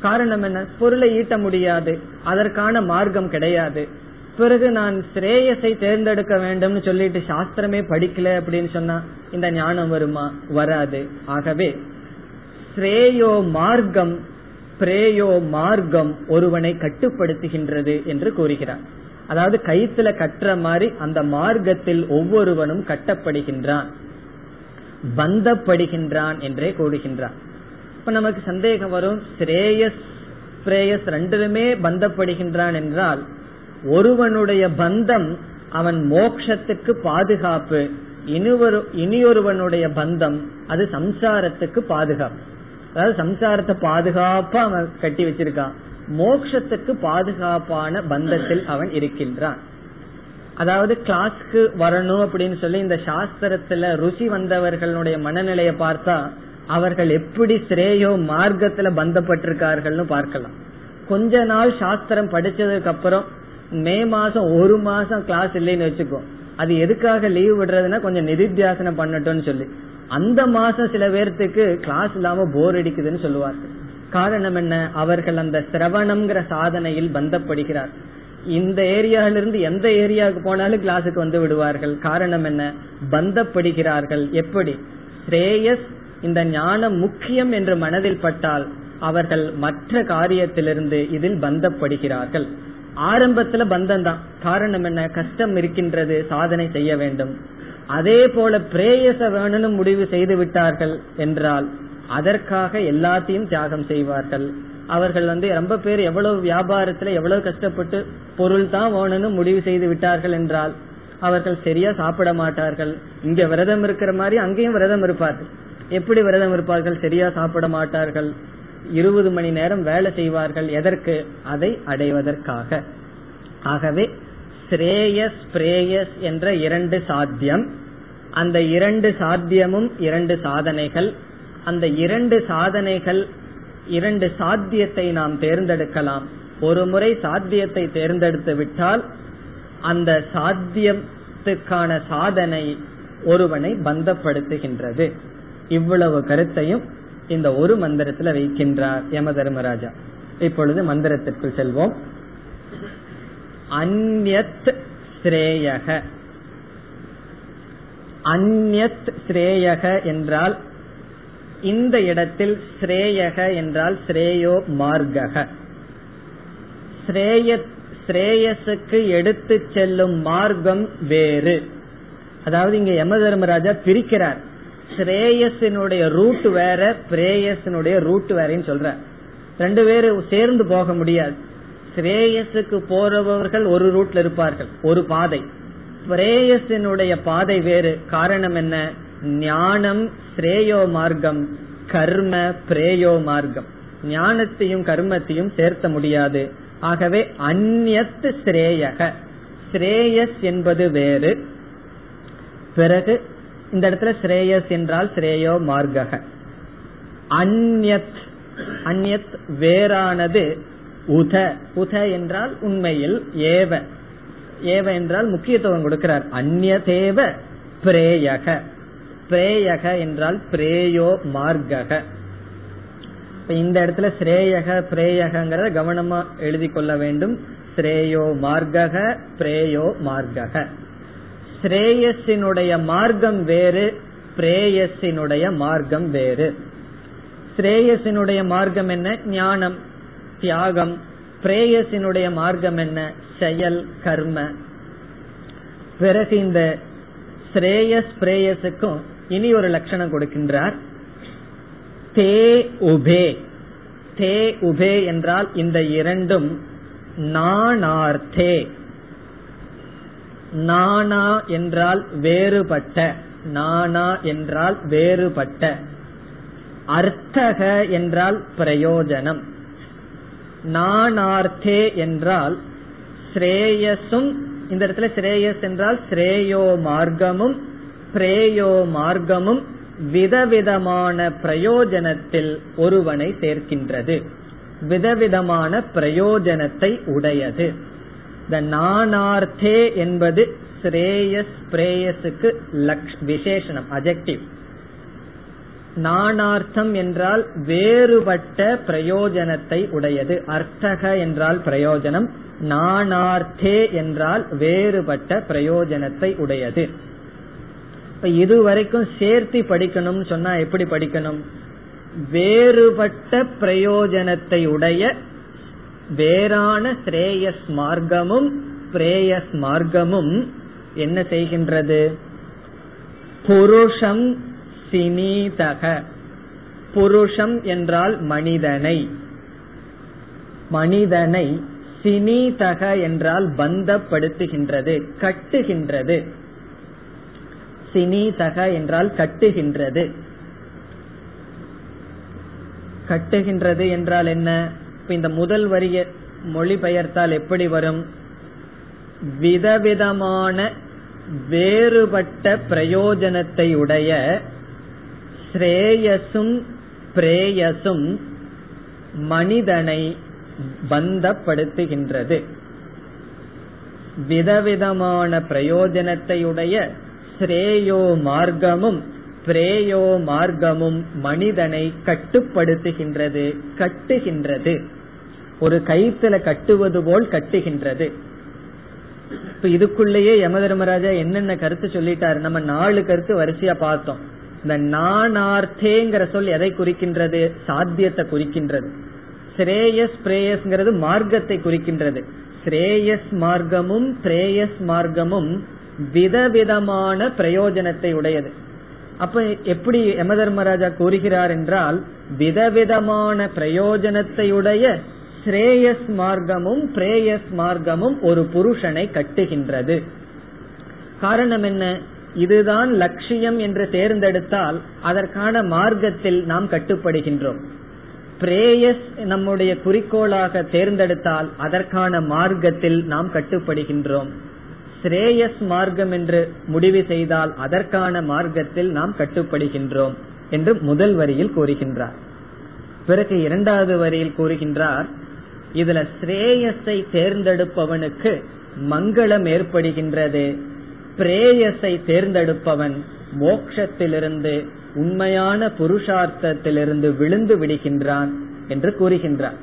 காரணம் என்ன? பொருளை ஈட்ட முடியாது. அதற்கான மார்க்கம் கிடையாது. பிறகு நான் ஸ்ரேயஸை தேர்ந்தெடுக்க வேண்டும்னு சொல்லிட்டு சாஸ்திரமே படிக்கல அப்படின்னு சொன்னா இந்த ஞானம் வருமா? வராது. ஆகவே ஸ்ரேயோ மார்க்கம் பிரேயோ மார்க்கம் ஒருவனை கட்டுப்படுத்துகின்றது என்று கூறுகிறார். அதாவது கைத்துல கட்டுற மாதிரி அந்த மார்க்கத்தில் ஒவ்வொருவனும் கட்டப்படுகின்றான் பந்தப்படுகின்றான் என்றே கூறுகின்றான். இப்ப நமக்கு சந்தேகம் வரும் ஸ்ரேயஸ் பிரேயஸ் ரெண்டுமே பந்தப்படுகின்றான் என்றால் ஒருவனுடைய பந்தம் அவன் மோக்ஷத்துக்கு பாதுகாப்பு. இனிவரு இனியொருவனுடைய பந்தம் அது சம்சாரத்துக்கு பாதுகாப்பு. அதாவது சம்சாரத்தை பாதுகாப்பா அவன் கட்டி வச்சிருக்கான். மோக்ஷத்துக்கு பாதுகாப்பான பந்தத்தில் அவன் இருக்கின்றான். அதாவது கிளாஸ்க்கு வரணும் அப்படின்னு சொல்லி இந்த சாஸ்திரத்துல ருசி வந்தவர்களுடைய மனநிலையை பார்த்தா அவர்கள் எப்படி ஸ்ரேயோ மார்க்கத்துல பந்தப்பட்டிருக்கார்கள்னு பார்க்கலாம். கொஞ்ச நாள் சாஸ்திரம் படிச்சதுக்கு அப்புறம் மே மாசம் ஒரு மாசம் கிளாஸ் இல்லைன்னு வச்சுக்கோ. அது எதுக்காக லீவ் விடுறதுன்னா கொஞ்சம் நிதித்தியாசனம் பண்ணட்டும்னு சொல்லி. அந்த மாசம் சில பேர்த்துக்கு கிளாஸ் இல்லாம போர் அடிக்குதுன்னு சொல்லுவார்கள். காரணம் என்ன? அவர்கள் அந்த சிரவணம்ங்கிற சாதனையில் பந்தப்படுகிறார். இந்த ஏரியாவிலிருந்து எந்த ஏரியாவுக்கு போனாலும் கிளாஸுக்கு வந்து விடுவார்கள். காரணம் என்ன? பந்தப்படுகிறார்கள். எப்படி? ஸ்ரேயஸ் இந்த ஞானம் முக்கியம் என்று மனதில் பட்டால் அவர்கள் மற்ற காரியத்திலிருந்து இதில் பந்தப்படுகிறார்கள். ஆரம்பத்துல பந்தம் தான் காரணம் என்ன? கஷ்டம் இருக்கின்றது சாதனை செய்ய வேண்டும். அதே போல பிரேயச வேணும்னு முடிவு செய்து விட்டார்கள் என்றால் அதற்காக எல்லாத்தையும் தியாகம் செய்வார்கள். அவர்கள் வந்து ரொம்ப பேர் எவ்வளவு வியாபாரத்துல எவ்வளவு கஷ்டப்பட்டு பொருள் தான் வேணும்னு முடிவு செய்து விட்டார்கள் என்றால் அவர்கள் சரியா சாப்பிட மாட்டார்கள். இங்க விரதம் இருக்கிற மாதிரி அங்கேயும் விரதம் இருப்பார்கள். எப்படி விரதம் இருப்பார்கள்? சரியா சாப்பிட மாட்டார்கள். இருபது மணி நேரம் வேலை செய்வார்கள். எதற்கு? அதை அடைவதற்காக. ஆகவே ஸ்ரேயஸ் பிரேயஸ் என்ற இரண்டு சாத்தியம். அந்த இரண்டு சாத்தியமும் இரண்டு சாதனைகள். அந்த இரண்டு சாதனைகள் இரண்டு சாத்தியத்தை நாம் தேர்ந்தெடுக்கலாம். ஒரு முறை சாத்தியத்தை தேர்ந்தெடுத்து விட்டால் அந்த சாத்தியத்துக்கான சாதனை ஒருவனை பந்தப்படுத்துகின்றது. இவ்வளவு கருத்தையும் இந்த ஒரு மந்திரத்துல வைக்கின்றார் யம தர்மராஜா இப்பொழுது மந்திரத்திற்குள் செல்வோம். அந்யத் ஸ்ரேயக. அந்யத் ஸ்ரேயக என்றால் இந்த இடத்தில் ஸ்ரேயக என்றால் ஸ்ரேயோ மார்கக. ஸ்ரேயஸுக்கு எடுத்து செல்லும் மார்க்கம் வேறு. அதாவது இங்க யம தர்மராஜா பிரிக்கிறார். ஸ்ரேயஸினுடைய ரூட் வேற பிரேயஸினுடைய ரூட் வேறன்னு சொல்ற. ரெண்டு பேரும் சேர்ந்து போக முடியாது. ஸ்ரேயஸுக்கு போறவர்கள் ஒரு ரூட்ல இருப்பார்கள் ஒரு பாதை. பிரேயஸினுடைய பாதை வேறு. காரணம் என்ன? ஞானம் ஸ்ரேயோ மார்க்கம் கர்ம பிரேயோ மார்க்கம். ஞானத்தையும் கர்மத்தையும் சேர்த்த முடியாது. ஆகவே அந்நத்து ஸ்ரேயக. ஸ்ரேயஸ் என்பது வேறு. பிறகு இந்த இடத்துல ஸ்ரேயஸ் என்றால் ஸ்ரேயோ மார்க்கக. அந்யத் அந்யத் வேறானது உத உத என்றால் உண்மையில் ஏவ. ஏவ என்றால் முக்கியத்துவம் கொடுக்கிறார். அந்நதேவ பிரேயக. பிரேயக என்றால் பிரேயோ மார்க்கக. இந்த இடத்துல ஸ்ரேயக பிரேயகங்கிறத கவனமா எழுதி கொள்ள வேண்டும். ஸ்ரேயோ மார்க்கக பிரேயோ மார்க்கக. ஸ்ரேயஸினுடைய மார்க்கம் வேறு பிரேயஸினுடைய மார்க்கம் வேறு. ஸ்ரேயஸினுடைய மார்க்கம் என்ன? ஞானம் தியாகம். பிரேயஸினுடைய மார்க்கம் என்ன? செயல் கர்ம. பிறகு இந்த ஸ்ரேயஸ் பிரேயஸுக்கும் இனி ஒரு லட்சணம் கொடுக்கின்றார். தே உபே. தே உபே என்றால் இந்த இரண்டும் நானார்த்தே நானா என்றால் வேறுபட்ட நானா என்றால் வேறுபட்ட. அர்த்தக என்றால் பிரயோஜனம். நானார்த்தே என்றால் ஸ்ரேயஸும் இந்த இடத்துல ஸ்ரேயஸ் என்றால் ஸ்ரேயோ மார்க்கமும் பிரேயோ மார்க்கமும் விதவிதமான பிரயோஜனத்தில் ஒருவனை சேர்க்கின்றது. விதவிதமான பிரயோஜனத்தை உடையது. இந்த நானார்த்தே என்பது ஸ்ரேயஸ் பிரேயஸுக்கு விசேஷனம் அஜெக்டிவ் நானார்த்தம் என்றால் வேறுபட்ட பிரயோஜனத்தை உடையது. அர்த்தக என்றால் பிரயோஜனம். நானார்த்தே என்றால் வேறுபட்ட பிரயோஜனத்தை உடையது. இப்ப இதுவரைக்கும் சேர்த்து படிக்கணும்னு சொன்னா எப்படி படிக்கணும்? வேறுபட்ட பிரயோஜனத்தை உடைய வேறான ஸ்ரேயஸ் மார்க்கமும் பிரேயஸ் மார்க்கமும் என்ன செய்கின்றது? புருஷம் சினீதக புருஷம் என்றால் மனிதனை. மனிதனை சினீதக என்றால் பந்தப்படுத்துகின்றது கட்டுகின்றது. சினீதக என்றால் கட்டுகின்றது. கட்டுகின்றது என்றால் என்ன? இப்ப இந்த முதல் வரிய மொழிபெயர்த்தால் எப்படி வரும்? விதவிதமான வேறுபட்ட பிரயோஜனத்தை உடைய ஸ்ரேயசும் பிரேயசும் மனிதனை பந்தப்படுத்துகின்றது. விதவிதமான பிரயோஜனத்தையுடைய ஸ்ரேயோ மார்க்கமும் பிரேயோ மார்க்கமும் மனிதனை கட்டுப்படுத்துகின்றது கட்டுகின்றது. ஒரு கயிற்றுல கட்டுவது போல் கட்டுகின்றது. இப்ப இதுக்குள்ளேயே யம தர்மராஜா என்னென்ன கருத்து சொல்லிட்டாரு? நம்ம நாலு கருத்து வரிசையா பார்த்தோம். இந்த நானார்த்தேங்கிற சொல் எதை குறிக்கின்றது? சாத்தியத்தை குறிக்கின்றது. ஸ்ரேயஸ் பிரேயஸ்ங்கிறது மார்க்கத்தை குறிக்கின்றது. ஸ்ரேயஸ் மார்க்கமும் பிரேயஸ் மார்க்கமும் விதவிதமான பிரயோஜனத்தை உடையது. அப்ப எப்படி யம தர்மராஜா கூறுகிறார் என்றால் விதவிதமான பிரயோஜனத்தை உடைய ஸ்ரேயஸ் மார்க்கமும் பிரேயஸ் மார்க்கமும் ஒரு புருஷனை கட்டுகின்றது. காரணம் என்ன? இதுதான் லட்சியம் என்று தேர்ந்தெடுத்தால் அதற்கான மார்க்கத்தில் நாம் கட்டுப்படுகின்றோம். பிரேயஸ் நம்முடைய குறிக்கோளாக தேர்ந்தெடுத்தால் அதற்கான மார்க்கத்தில் நாம் கட்டுப்படுகின்றோம். ஸ்ரேயஸ் மார்க்கம் என்று முடிவு செய்தால் அதற்கான மார்க்கத்தில் நாம் கட்டுப்படுகின்றோம் என்று முதல் வரியில் கூறுகின்றார். பிறகு இரண்டாவது வரியில் கூறுகின்றார் இதுல ஸ்ரேயஸை தேர்ந்தெடுப்பவனுக்கு மங்களம் ஏற்படுகின்றது. பிரேயஸை தேர்ந்தெடுப்பவன் மோக்ஷத்திலிருந்து உண்மையான புருஷார்த்தத்திலிருந்து விழுந்து விடுகின்றான் என்று கூறுகின்றார்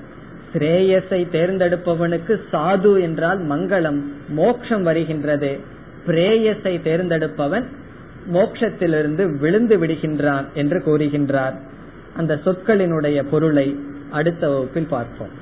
ஸ்ரேயஸை தேர்ந்தெடுப்பவனுக்கு சாது என்றால் மங்களம் மோக்ஷம் வருகின்றது. பிரேயஸை தேர்ந்தெடுப்பவன் மோக்ஷத்திலிருந்து விழுந்து விடுகின்றான் என்று கூறுகின்றார். அந்த சொற்களினுடைய பொருளை அடுத்த வகுப்பில் பார்ப்போம்.